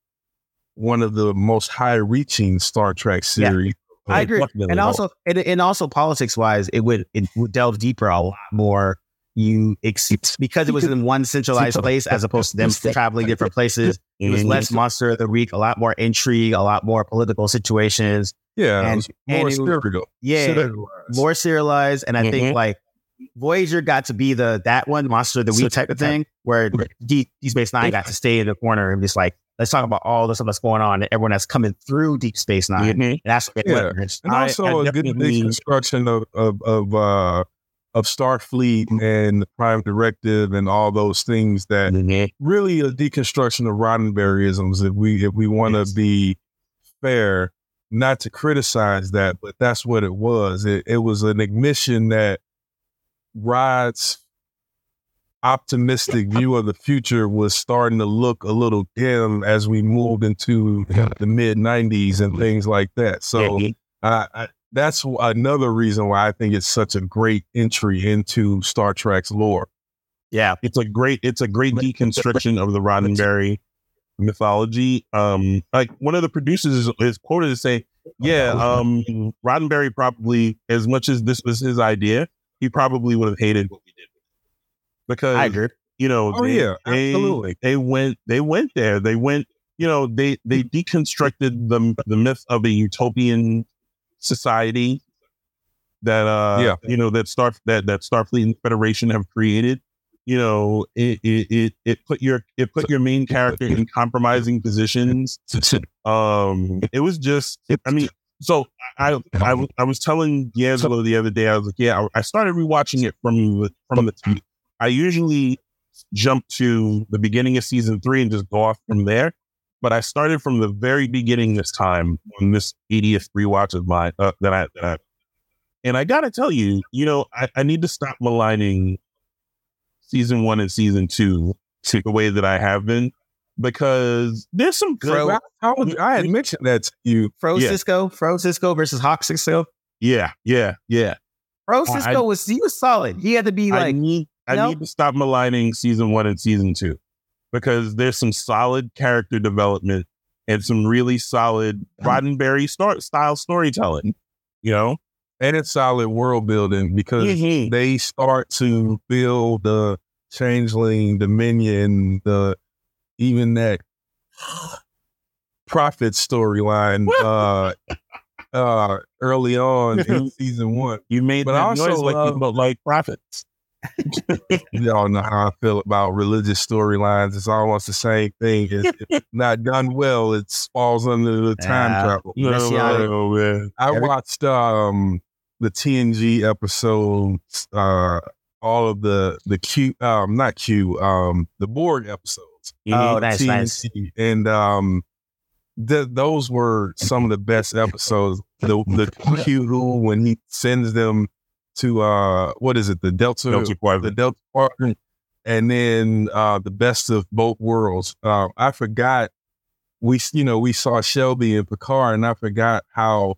one of the most high-reaching Star Trek Yeah. series. I agree. Definitely. And also, and, and also politics wise, it would it would delve deeper a lot more. You ex- because it was in one centralized place as opposed to them traveling different places. It was less monster of the week, a lot more intrigue, a lot more political situations. Yeah, And- more and serial. Yeah, Serialized. more serialized. And I think Mhm. like Voyager got to be the that one monster of the week type of thing, where Deep, Deep Space Nine got to stay in the corner and just like let's talk about all the stuff that's going on and everyone that's coming through Deep Space 9 Mhm. And that's Yeah. and also I a good deconstruction of of of uh of Starfleet and the Prime Directive and all those things that really a deconstruction of Roddenberryisms. If we if we want to Yes. be fair, not to criticize that, but that's what it was. It it was an admission that Rod's optimistic view of the future was starting to look a little dim as we moved into the mid '90s and things like that. So. Mhm. I, I, that's another reason why I think it's such a great entry into Star Trek's lore. Yeah. it's a great it's a great deconstruction of the Roddenberry mythology. Um, like one of the producers is, is quoted to say, "Yeah, um, Roddenberry probably, as much as this was his idea, he probably would have hated what we did because I agree. you know, Oh, they, yeah, they, absolutely. they went they went there. They went, you know, they they deconstructed the the myth of a utopian society that uh Yeah. you know that Star that that Starfleet and Federation have created. You know, it it it, it put your it put your main character in compromising positions. Um, it was just, I mean, so I I, I was telling D'Angelo the other day, I was like, yeah, I, I started rewatching it from the from the. I usually jump to the beginning of season three and just go off from there, but I started from the very beginning this time on this 80th rewatch of mine uh, that I that I. And I gotta tell you, you know, I, I need to stop maligning season one and season two the way that I have been because there's some good. Fro- I, you- I had mentioned that to you. Fro Yeah. Sisko, Fro Sisko versus Hawk Sisko. Yeah, yeah, yeah. Fro I- Sisko was he was solid. He had to be I like need I no. need to stop maligning season one and season two because there's some solid character development and some really solid Roddenberry star- style storytelling. You know, And it's solid world building because Mhm. they start to build the changeling, dominion, the even that prophet storyline uh uh early on in season one. you made But that I also noise like love- like prophets. Y'all know how I feel about religious storylines. It's almost the same thing. It's, if not done well, it falls under the time Yeah. travel. No, Messianic. no, man. I Every- watched um the TNG episodes, uh all of the the Q um not Q um the Borg episodes. Oh, nice, nice. And um th- those were some of the best episodes. The the Q who when he sends them to uh what is it? The Delta Delta the Delta Quadrant, and then uh the best of both worlds. Uh, I forgot we you know we saw Shelby and Picard, and I forgot how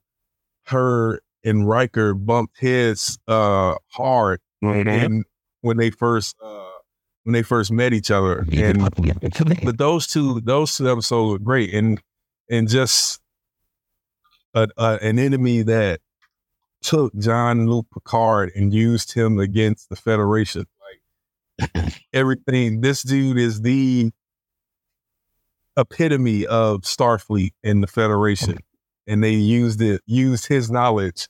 her and Riker bumped heads uh hard and when they first uh when they first met each other. And but those two those two episodes were great and and just a, a, an enemy that took Jean-Luc Picard and used him against the Federation. Like everything this dude is the epitome of Starfleet and the Federation. And they used it used his knowledge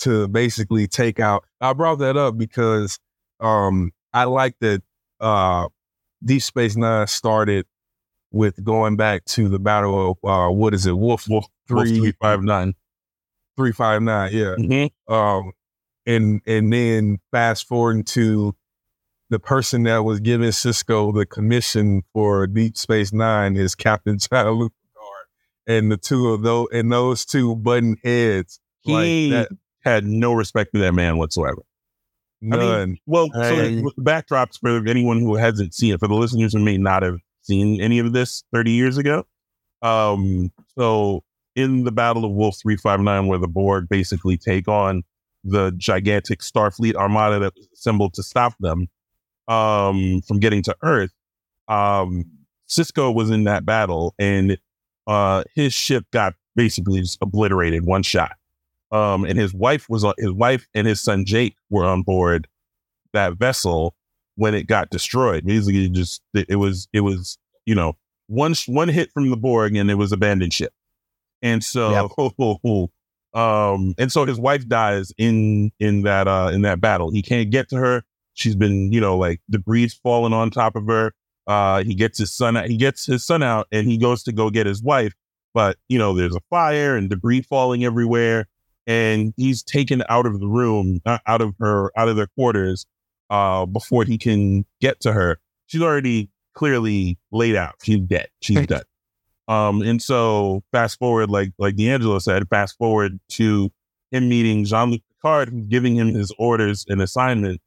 to basically take out I brought that up because um I like that uh Deep Space Nine started with going back to the battle of uh what is it, Wolf Wolf three? Three five nine. Three five nine, yeah. Mm-hmm. Um and and then fast forwarding to the person that was giving Sisko the commission for Deep Space Nine is Captain Jean-Luc Picard. And the two of those and those two button heads. He like that had no respect for that man whatsoever. none. Well, so Hey. the backdrops for anyone who hasn't seen it, for the listeners who may not have seen any of this 30 years ago. Um, so in the Battle of Wolf 359, where the Borg basically take on the gigantic Starfleet armada that was assembled to stop them um, from getting to Earth, um, Sisko was in that battle and uh, his ship got basically just obliterated one shot. Um, and his wife was on his wife and his son Jake were on board that vessel when it got destroyed. Basically, just it, was it was you know one one hit from the Borg and it was abandoned ship. And so, um, and so his wife dies in in that uh in that battle. He can't get to her. She's been you know like debris falling on top of her. Uh, he gets his son out. He gets his son out, and he goes to go get his wife. But you know, there's a fire and debris falling everywhere, and he's taken out of the room, uh, out of her, out of their quarters, uh, before he can get to her. She's already clearly laid out. She's dead. She's dead. Um, and so fast forward, like like D'Angelo said, fast forward to him meeting Jean Luc Picard, who's giving him his orders and assignment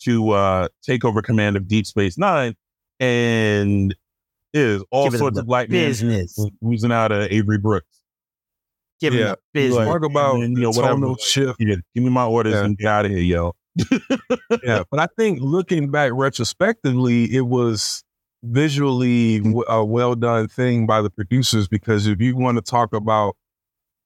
to uh, take over command of Deep Space Nine, and is all Giving him sorts of black business. losing out of Avery Brooks. Give him Yeah. the business. Talk about And then, you know, the whatever, tonal like, shift. Yeah, give me my orders Yeah. and get out of here, yo. yeah, but I think looking back retrospectively, it was visually w- a well done thing by the producers because if you want to talk about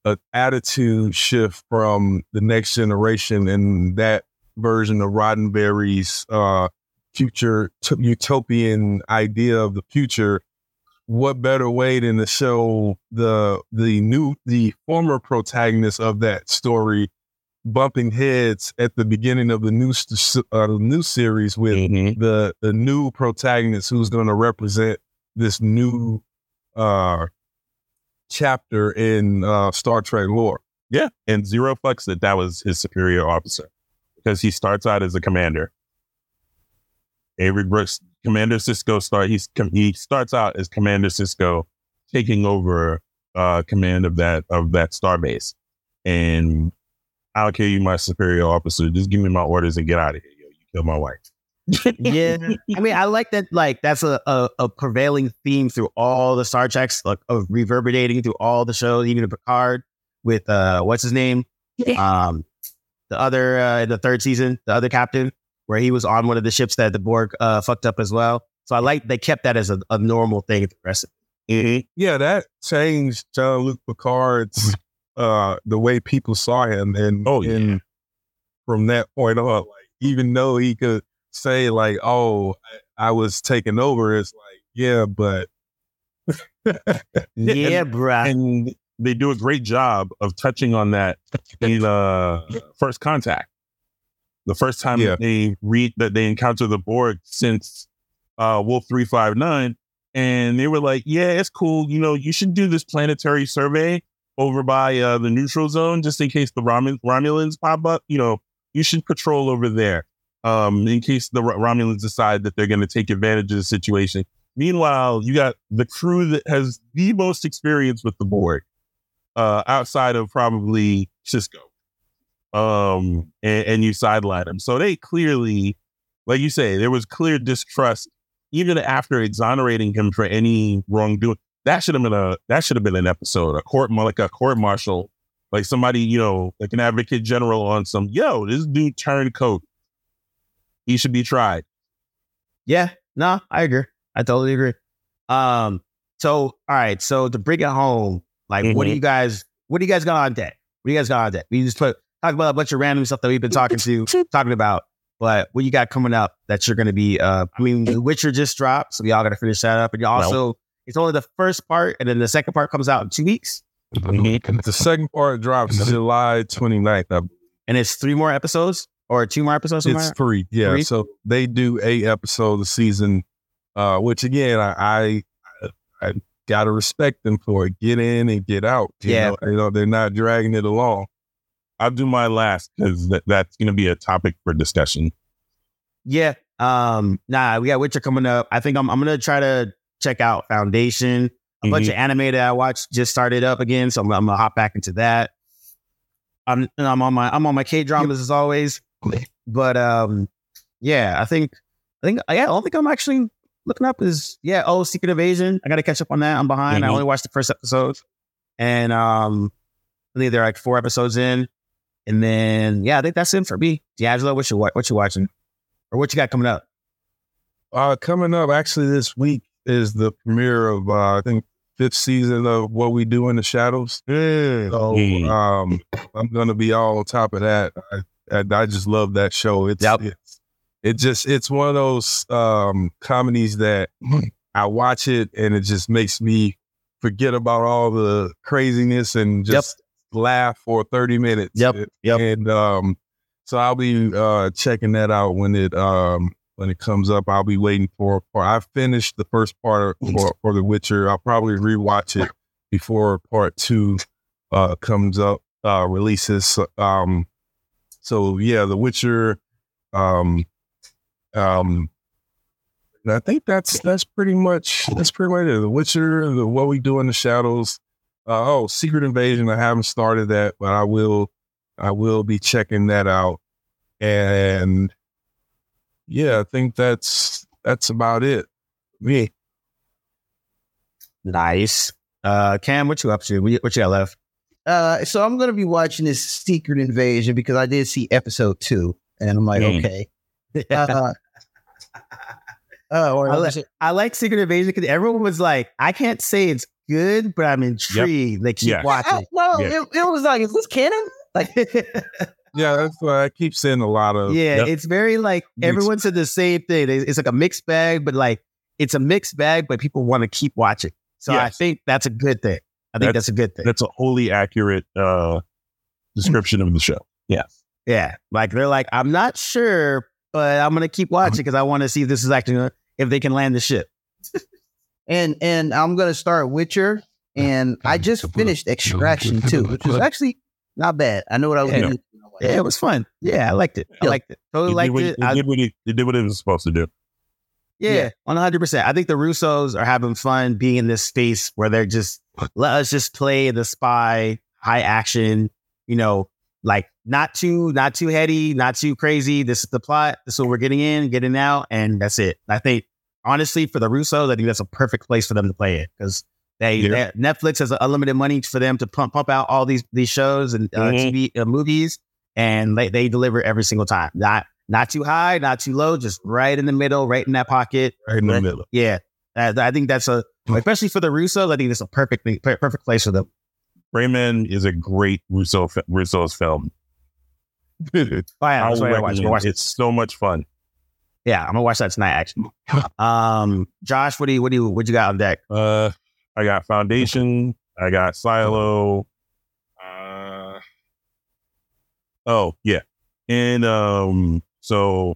an attitude shift from the next generation and that version of Roddenberry's uh, future t- utopian idea of the future, what better way than to show the the new the former protagonist of that story bumping heads at the beginning of the new uh, new series with Mhm. the the new protagonist who's going to represent this new uh chapter in uh Star Trek lore. Yeah, and zero fucks that that was his superior officer because he starts out as a commander. Avery Brooks, Commander Sisko, start he's com- he starts out as Commander Sisko, taking over uh command of that of that starbase, and I don't care you my superior officer, just give me my orders and get out of here. Yo, you killed my wife. yeah. I mean, I like that. Like, that's a, a, a prevailing theme through all the Star Treks, like of reverberating through all the shows, even in Picard with uh, what's his name? Um, the other uh, in the third season, the other captain, where he was on one of the ships that the Borg uh, fucked up as well. So I like they kept that as a, a normal thing. The rest of Mm-hmm. Yeah, that changed Jean-Luc Picard's uh the way people saw him and Oh, yeah. and from that point on, like even though he could say like, "Oh, I, I was taken over," it's like, yeah, but it. Yeah, bruh. and they do a great job of touching on that in uh, first contact. The first time Yeah. that they read that they encounter the Borg since uh, Wolf three five nine, and they were like, "Yeah, it's cool. You know, you should do this planetary survey over by uh, the neutral zone just in case the Rom- Romulans pop up. You know, you should patrol over there um, in case the Ro- Romulans decide that they're going to take advantage of the situation." Meanwhile, you got the crew that has the most experience with the Borg, uh, outside of probably Sisko. um, and, and you sideline him. So they clearly, like you say, there was clear distrust even after exonerating him for any wrongdoing. That should have been a that should have been an episode, a court like a court martial, like somebody you know, like an advocate general on some. Yo, this dude turned coat. He should be tried. Yeah, no, I agree. I totally agree. Um, so all right, so to bring it home, like, what do Mhm. you guys, what do you guys got on deck? What do you guys got on deck? We just put talk about a bunch of random stuff that we've been talking to, talking about. But what you got coming up that you're going to be? Uh, I mean, The Witcher just dropped, so we all got to finish that up. And you also, it's only the first part, and then the second part comes out in two weeks, The second part drops July 29th. I and it's three more episodes or two more episodes. something It's like three. Yeah. Three? So they do eight episodes a season, uh, which again, I, I, I gotta respect them for it. Get in and get out. You Yeah. Know, you know, they're not dragging it along. I'll do my last because that, that's going to be a topic for discussion. Yeah. Um, nah, we got Witcher coming up. I think I'm I'm gonna try to check out Foundation. A bunch of anime that I watched just started up again, so I'm, I'm gonna hop back into that. I'm and I'm on my I'm on my K dramas as always, but um, yeah, I think I think yeah, I don't think I'm actually looking up is yeah. Oh, Secret Invasion. I got to catch up on that. I'm behind. I Mhm. only watched the first episode, and um, I think they're like four episodes in, and then yeah, I think that's it for me. D'Angelo, what you what you watching, or what you got coming up? Uh, coming up actually this week is the premiere of uh, I think fifth season of What We Do in the Shadows. So Mm. um, I'm gonna be all on top of that. I, I, I just love that show. It's, Yep. it's it just it's one of those um, comedies that I watch it and it just makes me forget about all the craziness and just laugh for 30 minutes. Yep, yep. And um, so I'll be uh, checking that out when it um, when it comes up. I'll be waiting for. for I finished the first part for, for The Witcher. I'll probably rewatch it before part two uh, comes up uh, releases. Um, so yeah, The Witcher. Um, um, and I think that's that's pretty much that's pretty much it. The Witcher, the What We Do in the Shadows. Uh, oh, Secret Invasion. I haven't started that, but I will. I will be checking that out. And yeah, I think that's that's about it. Me. Nice. Uh, Cam, what you up to? What you, what you got left? Uh, so I'm gonna be watching this Secret Invasion because I did see episode two, and I'm like, Mm. okay. Uh, uh, or I, li- I like Secret Invasion because everyone was like, I can't say it's good, but I'm intrigued. Like, keep Yeah. watching. Well, Yeah. it, it was like, is this canon? Like, Yeah, that's why I keep seeing a lot of. yeah, Yep. it's very like everyone said the same thing. It's it's like a mixed bag, but like it's a mixed bag, but people want to keep watching. So I think that's a good thing. I think That's- that's, a good thing. That's a wholly accurate uh, description of the show. Yeah, Yeah. like they're like, I'm not sure, but I'm gonna keep watching because I want to see if this is actually if they can land the ship. and and I'm gonna start Witcher, and I just finished Extraction too, which was actually not bad. I know what I was Yeah. gonna do. Yeah, it was fun. Yeah, I liked it. I liked it. Totally liked it. it, I- did what it, did what was supposed to do. Yeah, one hundred percent. I think the Russos are having fun being in this space where they're just let us just play the spy, high action. You know, like not too not too heady, not too crazy. This is the plot. This is what we're getting in, getting out, and that's it. I think honestly, for the Russos, I think that's a perfect place for them to play it because they, Yeah. they- Netflix has unlimited money for them to pump pump out all these these shows and uh, Mhm. TV uh, movies, and they they deliver every single time. Not not too high, not too low, just right in the middle, right in that pocket. Right in the middle. Yeah, I, I think that's a especially for the Russos. I think it's a perfect perfect place for them. Rayman is a great Russo Russo's film. Oh, yeah, I that's what I watch. I'm gonna watch it. it. It's so much fun. Yeah, I'm gonna watch that tonight. Actually, um, Josh, what do you what do you what you got on deck? Uh, I got Foundation. I got Silo. Uh, oh yeah, and um, so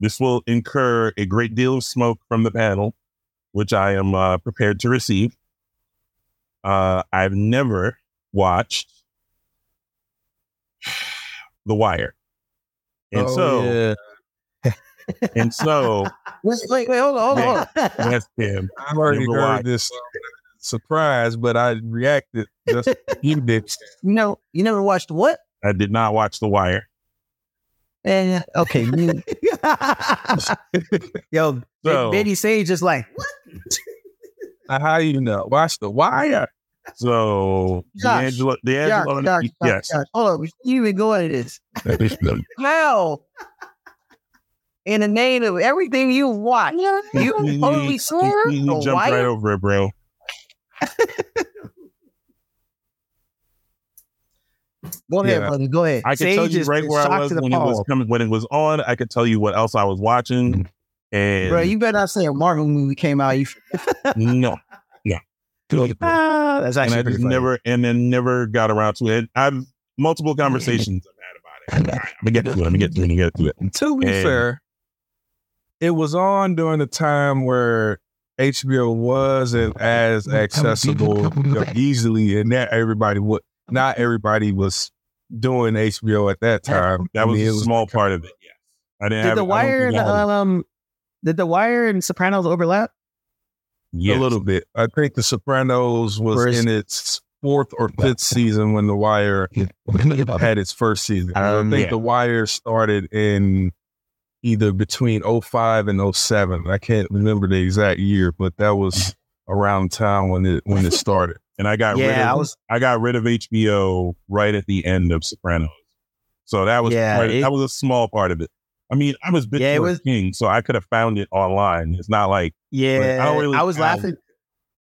this will incur a great deal of smoke from the panel, which I am uh, prepared to receive. Uh, I've never watched The Wire, and Oh, so yeah. and so Wait, wait, wait, hold on, hold on. that's him. I've already Never heard watched. this surprise, but I reacted just you did. You know, you never watched what? I did not watch The Wire. Eh, okay, you, Yo, So- Betty Sage is like, what? How you know? Watch the wire. So Josh, D'Angelo, D'Angelo, Josh, Josh, yes. Josh, hold on, you even go into this. How? In the name of everything you watch, you You- only you- saw you- you the jumped right over it, bro. Go ahead, Yeah. brother. Go ahead. I can tell you right where I was when it was coming when it was on. I could tell you what else I was watching. And Bro, you better not say a Marvel movie came out. You no, Ah, that's and actually I just funny. never and then never got around to it. I've multiple conversations I've had about it. All right, I'm gonna get to it. I'm gonna get to it. I'm gonna get to it. To be And- fair, it was on during the time where HBO wasn't as accessible you know, easily, and that everybody would not everybody was doing HBO at that time. That I was mean, a was- small part of it. Yes, I didn't Did have the Wire and had um, did the Wire and Sopranos overlap? Yes. a little bit. I think The Sopranos was Whereas- in its fourth or fifth season when The Wire had its first season. Um, I think yeah. The Wire started in either between 05 and 07. I can't remember the exact year, but that was around time when it when it started. And I got rid Yeah, I of was. I got rid of HBO right at the end of Sopranos. So that was Yeah, part- it- that was a small part of it. I mean, I was Yeah, it was- king, so I could have found it online. It's not like Yeah, I don't really I was have- laughing.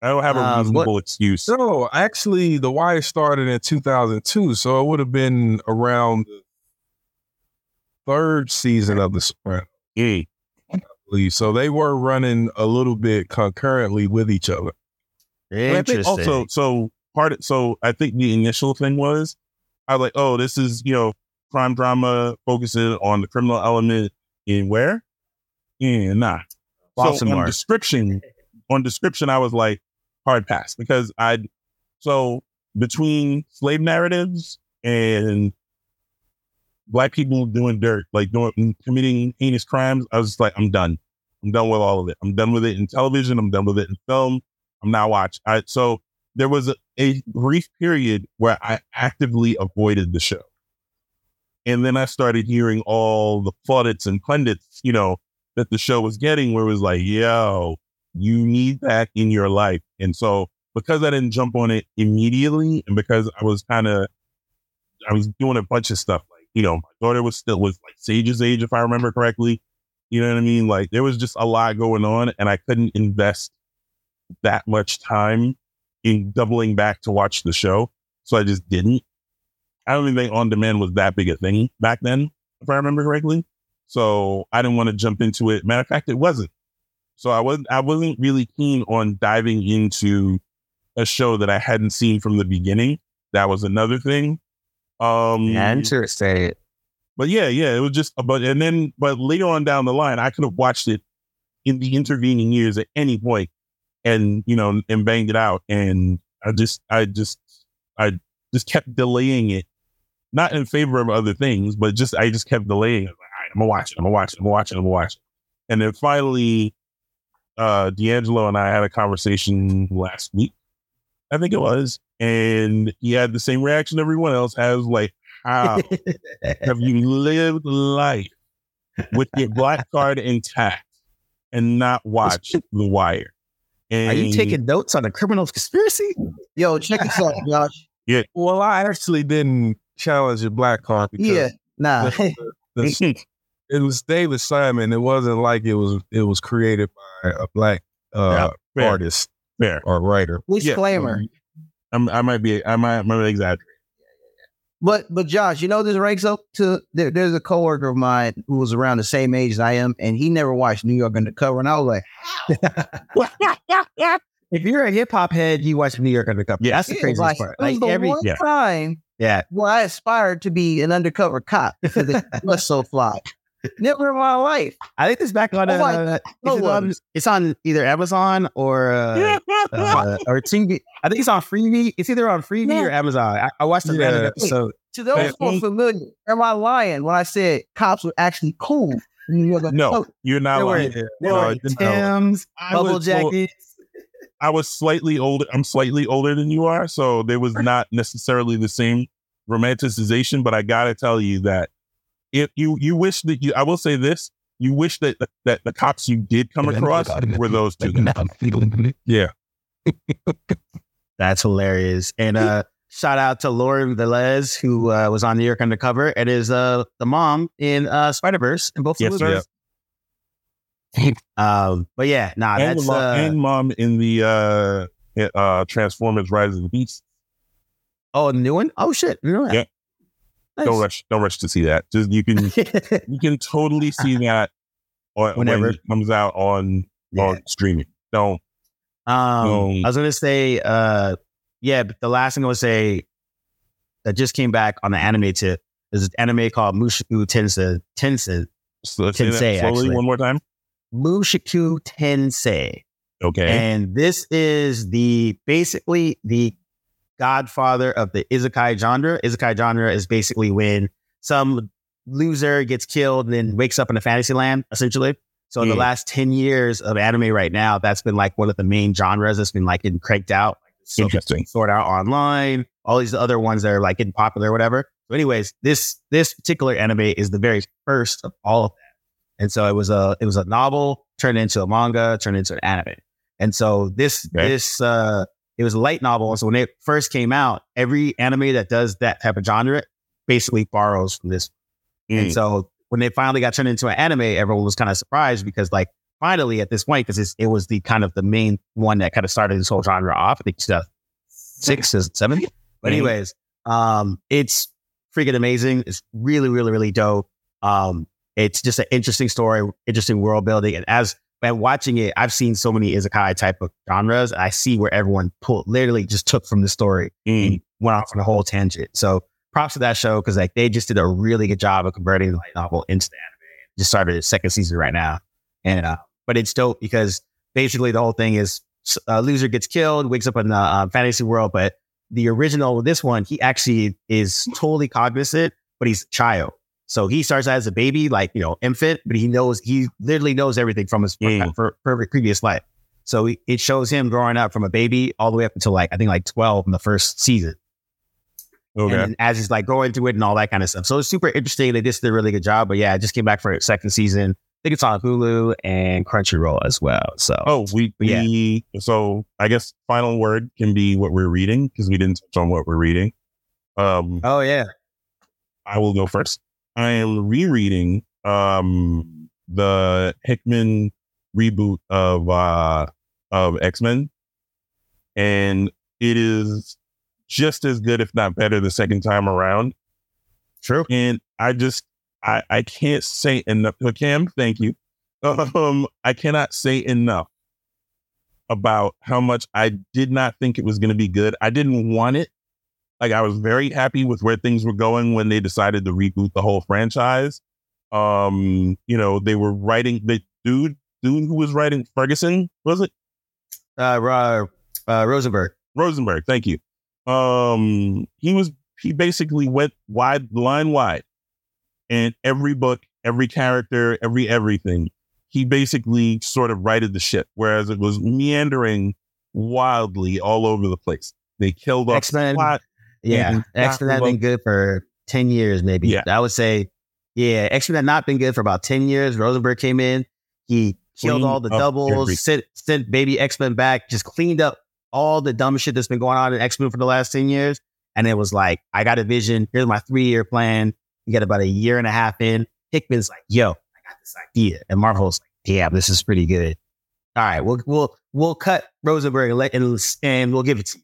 I don't have a Um, reasonable excuse. No, actually, The Wire started in 2002, so it would have been around the third season of The Sopranos. Yeah. believe. So they were running a little bit concurrently with each other. And I think also, so part of, so I think the initial thing was, I was like, oh, this is, you know, crime drama focusing on the criminal element in where? In nah. So um, on description, on description, I was like, hard pass because I, so between slave narratives and black people doing dirt, like doing, committing heinous crimes, I was just like, I'm done. I'm done with all of it. I'm done with it in television. I'm done with it in film. I'm not watching. I, so there was a, a brief period where I actively avoided the show. And then I started hearing all the plaudits and pundits, you know, that the show was getting where it was like, yo, you need that in your life. And so because I didn't jump on it immediately and because I was kind of, I was doing a bunch of stuff. Like, you know, my daughter was still was like Sage's age, if I remember correctly. You know what I mean? Like there was just a lot going on and I couldn't invest that much time in doubling back to watch the show. So I just didn't. I don't even think on demand was that big a thing back then, if I remember correctly. So I didn't want to jump into it. Matter of fact, it wasn't. So I wasn't I wasn't really keen on diving into a show that I hadn't seen from the beginning. That was another thing. Um Interesting. but yeah, yeah, it was just but and then but later on down the line, I could have watched it in the intervening years at any point and you know and banged it out. And I just I just I just kept delaying it. Not in favor of other things, but just I just kept delaying it. Like, all right, I'm gonna watch it, I'm gonna watch it, I'm gonna watch it, I'm gonna watch it. And then finally uh D'Angelo and I had a conversation last week, I think it was, and he had the same reaction everyone else has, like, how have you lived life with your black card intact and not watched The Wire? And Are you taking notes on a criminal conspiracy? Yo, check this out, Josh. Yeah. Well, I actually didn't challenge your black card because Yeah, nah. the- the- it was David Simon. It wasn't like it was it was created by a black uh, fair. artist fair? or writer. Disclaimer. I'm, I might be. I might. I might exaggerate. But but Josh, you know this ranks up to there, there's a coworker of mine who was around the same age as I am, and he never watched New York Undercover, and I was like, if you're a hip hop head, you watch New York Undercover. Yeah. that's the craziest like, part. Like every one yeah. time yeah, where I aspired to be an undercover cop because it was so fly. Never in my life. I think this back on. Oh Uh, no is it on it's on either Amazon or uh, uh, or TV. I think it's on Freevee. It's either on Freevee Yeah. or Amazon. I, I watched the Yeah. random episode. To those Hey, who are familiar, am I lying when I said cops were actually cool? in New York No, Undercover? you're not They were- lying. They No, were I in didn't know. Tim's, bubble was- well, jackets. I was slightly older. I'm slightly older than you are, so there was not necessarily the same romanticization, but I gotta tell you that if you you wish that you, I will say this, you wish that that the cops you did come across were those two. Yeah, That's hilarious. And uh, shout out to Lauren Velez, who uh, was on New York Undercover and is uh, the mom in uh, Spider Verse in both Yes, movies. Um, but yeah, nah, and, that's mom, uh, and mom in the uh uh Transformers: Rise of the Beast. oh, the new one. Oh shit, you know that. Yeah. Nice. Don't rush, don't rush to see that. Just you can you can totally see that on, Whenever. when it comes out on Yeah. on streaming. Don't Um, Um, I was gonna say, uh, yeah, but the last thing I would say that just came back on the anime tip is an anime called Mushoku Tensei. Tensei. so say Tensei, slowly actually. one more time. Mushoku Tensei. Okay. And this is the basically the godfather of the isekai genre. Isekai genre is basically when some loser gets killed and then wakes up in a fantasy land, essentially. So in the Mm. last 10 years of anime right now, that's been like one of the main genres that's been like getting cranked out. So Interesting. Sword Art Online, all these other ones that are like getting popular or whatever. So, anyways, this this particular anime is the very first of all of that. And so it was a it was a novel turned into a manga, turned into an anime. And so this Okay. this uh it was a light novel. So when it first came out, every anime that does that type of genre basically borrows from this. And Mm. so when they finally got turned into an anime, everyone was kind of surprised because like finally at this point, because it was the kind of the main one that kind of started this whole genre off. I think stuff six is seven. But anyways, um, it's freaking amazing. It's really, really, really dope. Um, it's just an interesting story, interesting world building. And as and watching it, I've seen so many isekai type of genres. I see where everyone pulled literally just took from the story Mm. and went off on a whole tangent. So props to that show because like they just did a really good job of converting the light novel into the anime. Just started its second season right now, and uh, but it's dope because basically the whole thing is a loser gets killed, wakes up in the uh, fantasy world, but the original with this one he actually is totally cognizant, but he's a child. So he starts as a baby, like you know, infant, but he knows he literally knows everything from his Mm. for, for previous life. So it shows him growing up from a baby all the way up until like I think like twelve in the first season. Okay. And as he's like going through it and all that kind of stuff. So it's super interesting. They just did a really good job. But yeah, I just came back for a second season. I think it's on Hulu and Crunchyroll as well. So Oh, we, Yeah. we so I guess final word can be what we're reading because we didn't touch on what we're reading. Um, oh yeah. I will go first. I am rereading um the Hickman reboot of uh of X-Men and it is just as good if not better the second time around. True. And I just I I can't say enough Cam, thank you. Um I cannot say enough about how much I did not think it was going to be good. I didn't want it. Like I was very happy with where things were going when they decided to reboot the whole franchise. Um, you know, they were writing the dude, dude who was writing Ferguson, was it? Uh, Ro- uh, Rosenberg. Rosenberg, thank you. Um, he was he basically went wide line wide. And every book, every character, every everything, he basically sort of righted the ship, whereas it was meandering wildly all over the place. They killed off X-Men. plot. Yeah. X Men have been good for 10 years, maybe. Yeah. I would say, yeah, X Men had not been good for about 10 years. Rosenberg came in. He killed Cleaned all the doubles, sent, sent baby X Men back, just cleaned up all the dumb shit that's been going on in X Men for the last 10 years. And it was like, I got a vision. Here's my three year plan. You got about a year and a half in. Hickman's like, yo, I got this idea. And Marvel's like, damn, this is pretty good. All right, we'll we'll we'll cut Rosenberg and, let, and, and we'll give it to you.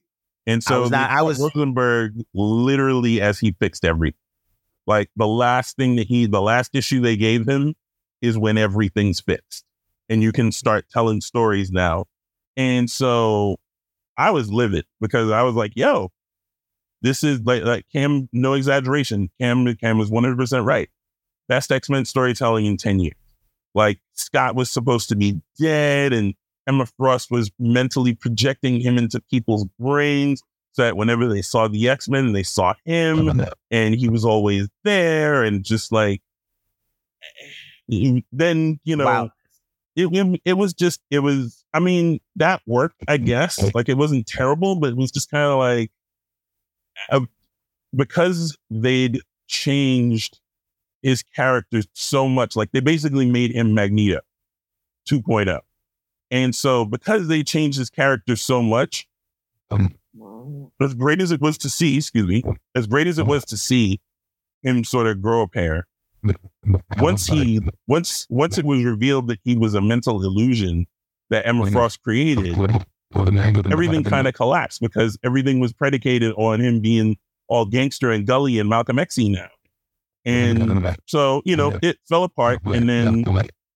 And so I was not- I was- Rosenberg literally as he fixed everything. Like the last thing that he, the last issue they gave him is when everything's fixed, and you can start telling stories now. And so I was livid because I was like, "Yo, this is like like Cam, no exaggeration. Cam Cam was one hundred percent right. Best X Men storytelling in ten years. Like Scott was supposed to be dead, and Emma Frost was mentally projecting him into people's brains so that whenever they saw the X Men, they saw him, and he was always there, and just like he- then you know Wow. it, it it was just it was I mean that worked I guess like it wasn't terrible but it was just kind of like uh, because they'd changed his character so much, like they basically made him Magneto 2.0. And so because they changed his character so much, um, as great as it was to see, excuse me, as great as it was to see him sort of grow a pair, once he once once it was revealed that he was a mental illusion that Emma Frost created, everything kind of collapsed because everything was predicated on him being all gangster and gully and Malcolm X now. And so, you know, it fell apart. And then,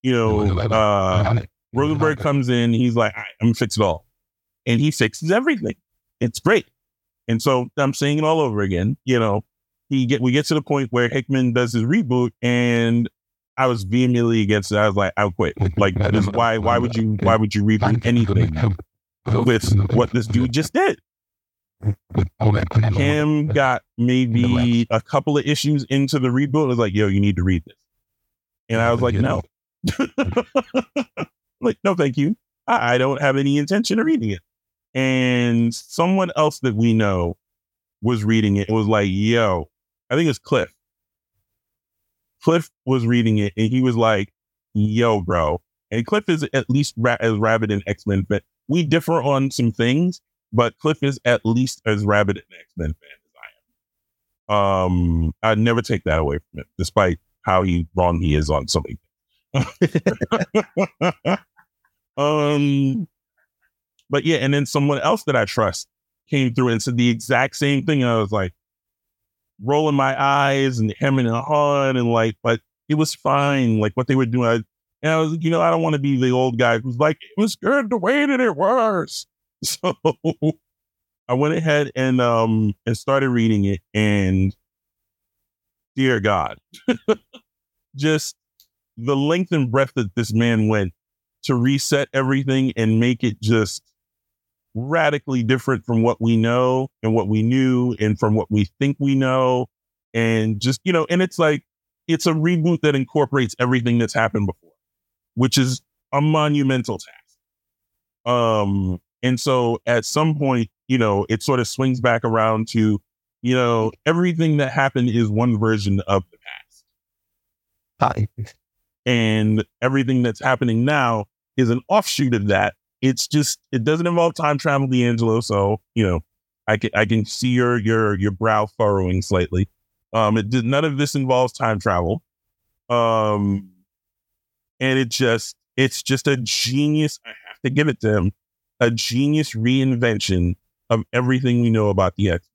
you know, uh, Rosenberg comes in, he's like, right, I'm gonna fix it all. And he fixes everything. It's great. And so I'm saying it all over again. You know, he get we get to the point where Hickman does his reboot, and I was vehemently against it. I was like, I'll quit. Like, this, why why would you why would you reboot anything with what this dude just did? Cam got maybe a couple of issues into the reboot. It was like, yo, you need to read this. And I was like, no. like, no, thank you. I, I don't have any intention of reading it. And someone else that we know was reading it. It was like, yo, I think it's Cliff. Cliff was reading it and he was like, yo, bro. And Cliff is at least ra- as rabid in X Men fan. We differ on some things, but Cliff is at least as rabid an X Men fan as I am. Um, I'd never take that away from him, despite how he wrong he is on something. um, but yeah, and then someone else that I trust came through and said the exact same thing. And I was like, rolling my eyes and hemming and hawing and like, but it was fine. Like what they were doing. I, and I was, like, you know, I don't want to be the old guy who's like, it was good the way that it was. So I went ahead and um and started reading it and dear God, just the length and breadth that this man went to reset everything and make it just radically different from what we know and what we knew and from what we think we know. And just, you know, and it's like, it's a reboot that incorporates everything that's happened before, which is a monumental task. Um, and so at some point, you know, it sort of swings back around to, you know, everything that happened is one version of the past. And everything that's happening now is an offshoot of that it's just it doesn't involve time travel, D'Angelo. So you know, I can I can see your your your brow furrowing slightly. Um, it did none of this involves time travel. Um, and it just it's just a genius. I have to give it to him, a genius reinvention of everything we know about the X.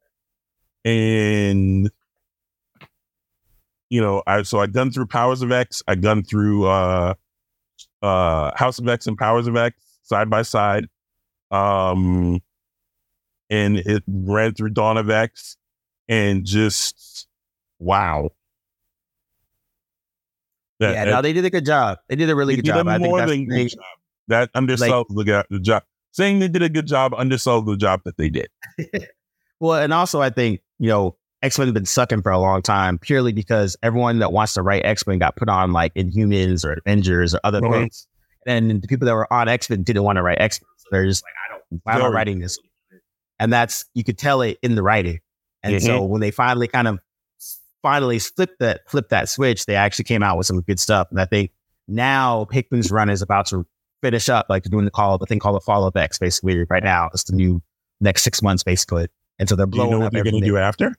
And you know, I so I gone through Powers of X. I gone through uh uh House of X and Powers of X side by side. Um, and it ran through Dawn of X and just wow. That, yeah, no, they did a good job. They did a really good job. I think that's, they, job. That undersells like, the, the job. Saying they did a good job undersells the job that they did. well, and also I think, you know, X Men have been sucking for a long time purely because everyone that wants to write X Men got put on like Inhumans or Avengers or other mm-hmm. things and the people that were on X Men didn't want to write X Men. So they're just like, I don't, why am I writing this? And that's you could tell it in the writing. And mm-hmm. so when they finally kind of finally flipped that flipped that switch, they actually came out with some good stuff. And I think now Hickman's run is about to finish up, like doing the call, the thing called the follow up X, basically right now. It's the new next six months, basically. And so they're blowing do you know what they're going to do after?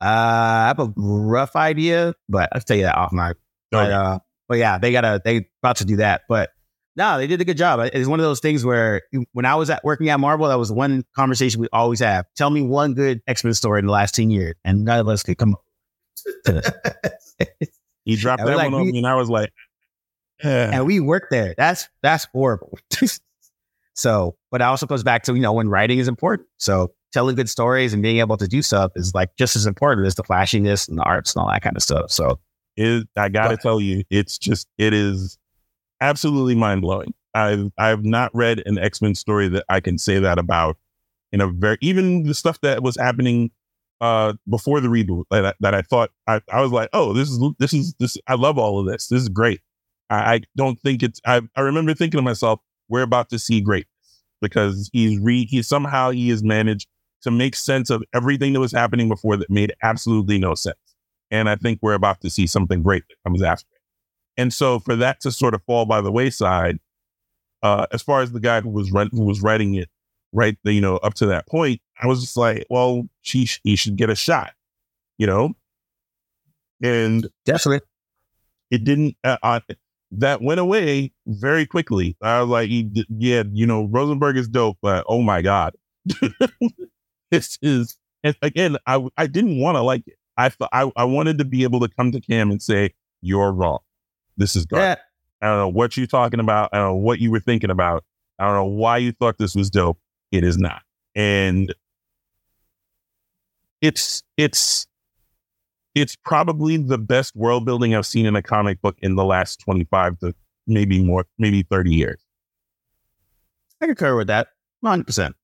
Uh, I have a rough idea, but I'll tell you that off my. Okay. But, uh, but yeah, they gotta they about to do that. But no, they did a good job. It's one of those things where when I was at working at Marvel, that was one conversation we always have. Tell me one good X Men story in the last ten years, and none of us could come up. he dropped that like, one on me, and I was like, eh. and we worked there. That's that's horrible. so, but it also goes back to you know when writing is important. So telling good stories and being able to do stuff is like just as important as the flashiness and the arts and all that kind of stuff. So it, I gotta but, tell you, it's just it is absolutely mind blowing. I've I've not read an X Men story that I can say that about in a very even the stuff that was happening uh before the reboot that I, that I thought I, I was like oh this is this is this I love all of this this is great I, I don't think it's I I remember thinking to myself we're about to see greatness because he's re he somehow he has managed to make sense of everything that was happening before that made absolutely no sense. And I think we're about to see something great that comes after it. And so for that to sort of fall by the wayside, uh, as far as the guy who was who was writing it, right, you know, up to that point, I was just like, well, she he should get a shot, you know, and Definitely. it didn't. Uh, uh, that went away very quickly. I was like, he d- yeah, you know, Rosenberg is dope, but oh my god, this is and again. I I didn't want to like it. I thought I I wanted to be able to come to Cam and say you're wrong. This is garbage. I don't know what you're talking about. I don't know what you were thinking about. I don't know why you thought this was dope. It is not. And it's it's it's probably the best world building I've seen in a comic book in the last 25 to maybe more, maybe 30 years. I concur with that. 100%.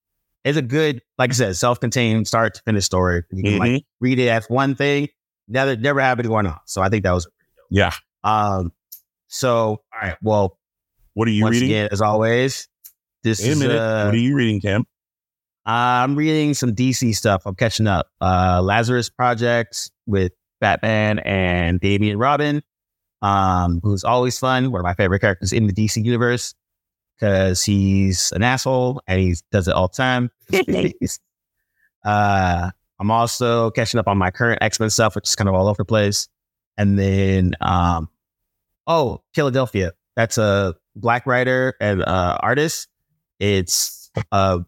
It's a good, like I said, self contained start to finish story. You can like read it as one thing, never, never have it going on. So I think that was, Yeah. um, so, all right. Well, What are you reading? again, as always, this Wait a is, uh, what are you reading, Cam? I'm reading some DC stuff. I'm catching up. Uh, Lazarus Project with Batman and Damian Robin, um, who's always fun. One of my favorite characters in the DC universe because he's an asshole and he does it all the time. uh, I'm also catching up on my current X Men stuff, which is kind of all over the place. And then, um, oh, Philadelphia. That's a black writer and uh, artist. It's a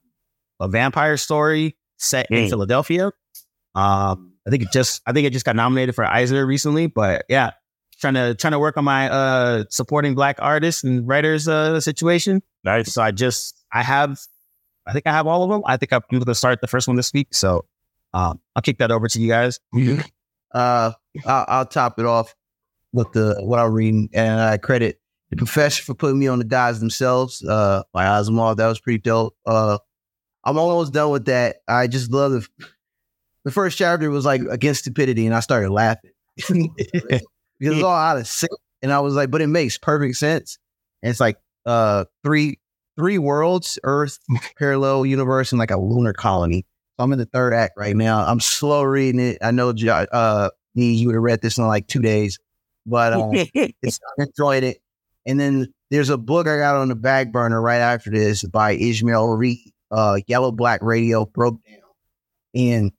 a vampire story set in Mm. Philadelphia. Um, I think it just I think it just got nominated for Eisner recently, but yeah, trying to trying to work on my uh supporting black artists and writers uh situation. Nice. So I just I have I think I have all of them. I think I'm going to start the first one this week. So um, I'll kick that over to you guys. Uh, I'll, I'll top it off with the what I'm reading, and I credit the professor for putting me on the Gods Themselves. Uh, by Asimov, that was pretty dope. Uh, I'm almost done with that. I just love the the first chapter was like against stupidity, and I started laughing because it's all out of sync, and I was like, but it makes perfect sense. And it's like uh three three worlds, Earth, parallel universe, and like a lunar colony. So I'm in the third act right now. I'm slow reading it. I know, uh, you would have read this in like two days, but uh, it's, I enjoyed it. And then there's a book I got on the back burner right after this by Ishmael Reed, uh, Yellow Black Radio Broke Down. And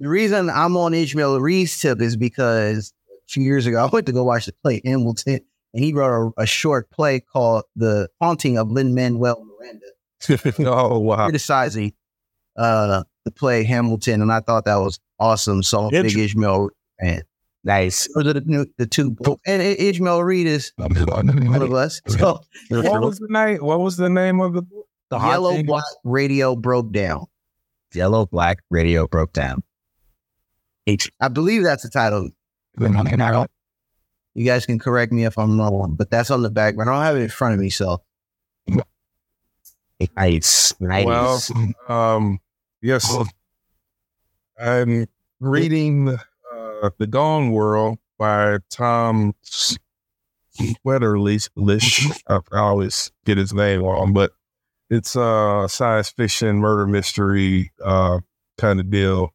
the reason I'm on Ishmael Reed's tip is because few years ago I went to go watch the play Hamilton, and he wrote a, a short play called The Haunting of Lin Manuel Miranda oh wow. criticizing uh the play Hamilton, and I thought that was awesome. So I'm a big Intr- Ishmael fan. Nice. Those are the, the two books. And I- Ishmael Reed is one of us. So What was the name? What was the name of the book? The Yellow Black Radio broke down. Yellow Black Radio broke down. I believe that's the title. You guys can correct me if I'm wrong, but that's on the back. But I don't have it in front of me, so Nice. Nice. Well, um, yes, I'm reading uh, The Gone World by Tom Wetterly. I always get his name wrong, but it's a science fiction murder mystery uh, kind of deal.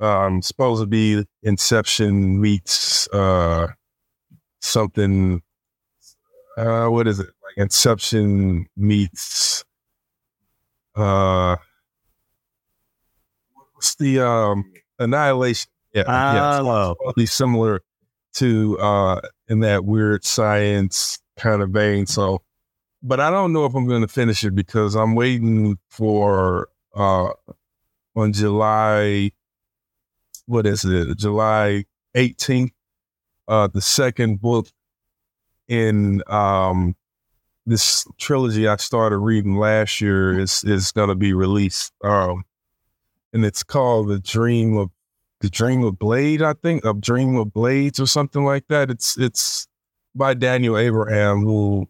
Um, supposed to be Inception meets uh, something. Uh, what is it? Like Inception meets uh what's the um annihilation yeah yeah Oh. totally similar to uh in that weird science kind of vein so but i don't know if i'm going to finish it because i'm waiting for uh on july what is it july 18th uh the second book in um this trilogy I started reading last year is is going to be released, um, and it's called the Dream of the Dream of Blade. I think of Dream of Blades or something like that. It's it's by Daniel Abraham, who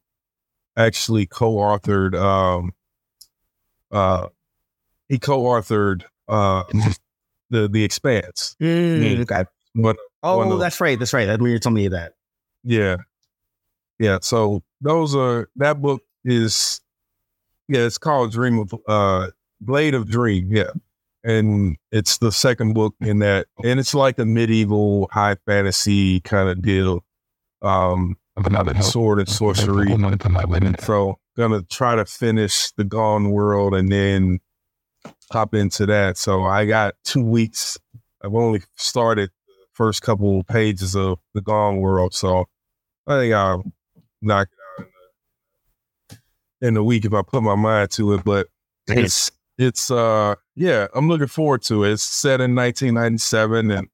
actually co-authored. Um, uh, he co-authored uh, the the Expanse. Mm, okay. But Oh, one of- that's right. That's right. That's when you told me that. Yeah. Yeah. So those are that book is yeah, it's called Dream of uh Blade of Dream, yeah. And it's the second book in that, and it's like a medieval high fantasy kind of deal. Um, another sword and sorcery. So gonna try to finish the Gone World and then hop into that. So I got two weeks. I've only started the first couple pages of the Gone World, so I think I'll knock it out in the, in the week if I put my mind to it. But it's it's uh yeah, I'm looking forward to it. It's set in 1997 and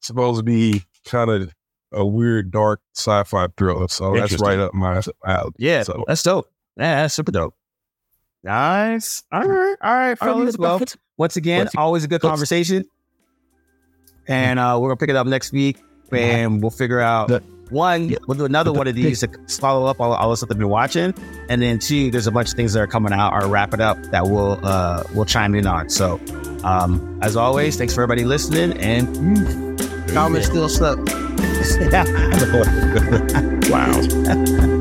supposed to be kind of a weird, dark sci-fi thriller. So that's right up my alley. Yeah, So that's dope. Yeah, that's super dope. Nice. All right. All right, fellas. Well, once again, always a good conversation. And uh, we're gonna pick it up next week and we'll figure out one, we'll do another one of these to follow up all, all the stuff I've been watching. And then two, there's a bunch of things that are coming out or wrap it up that we'll uh we'll chime in on. So um as always, thanks for everybody listening and Thomas still yeah. wow.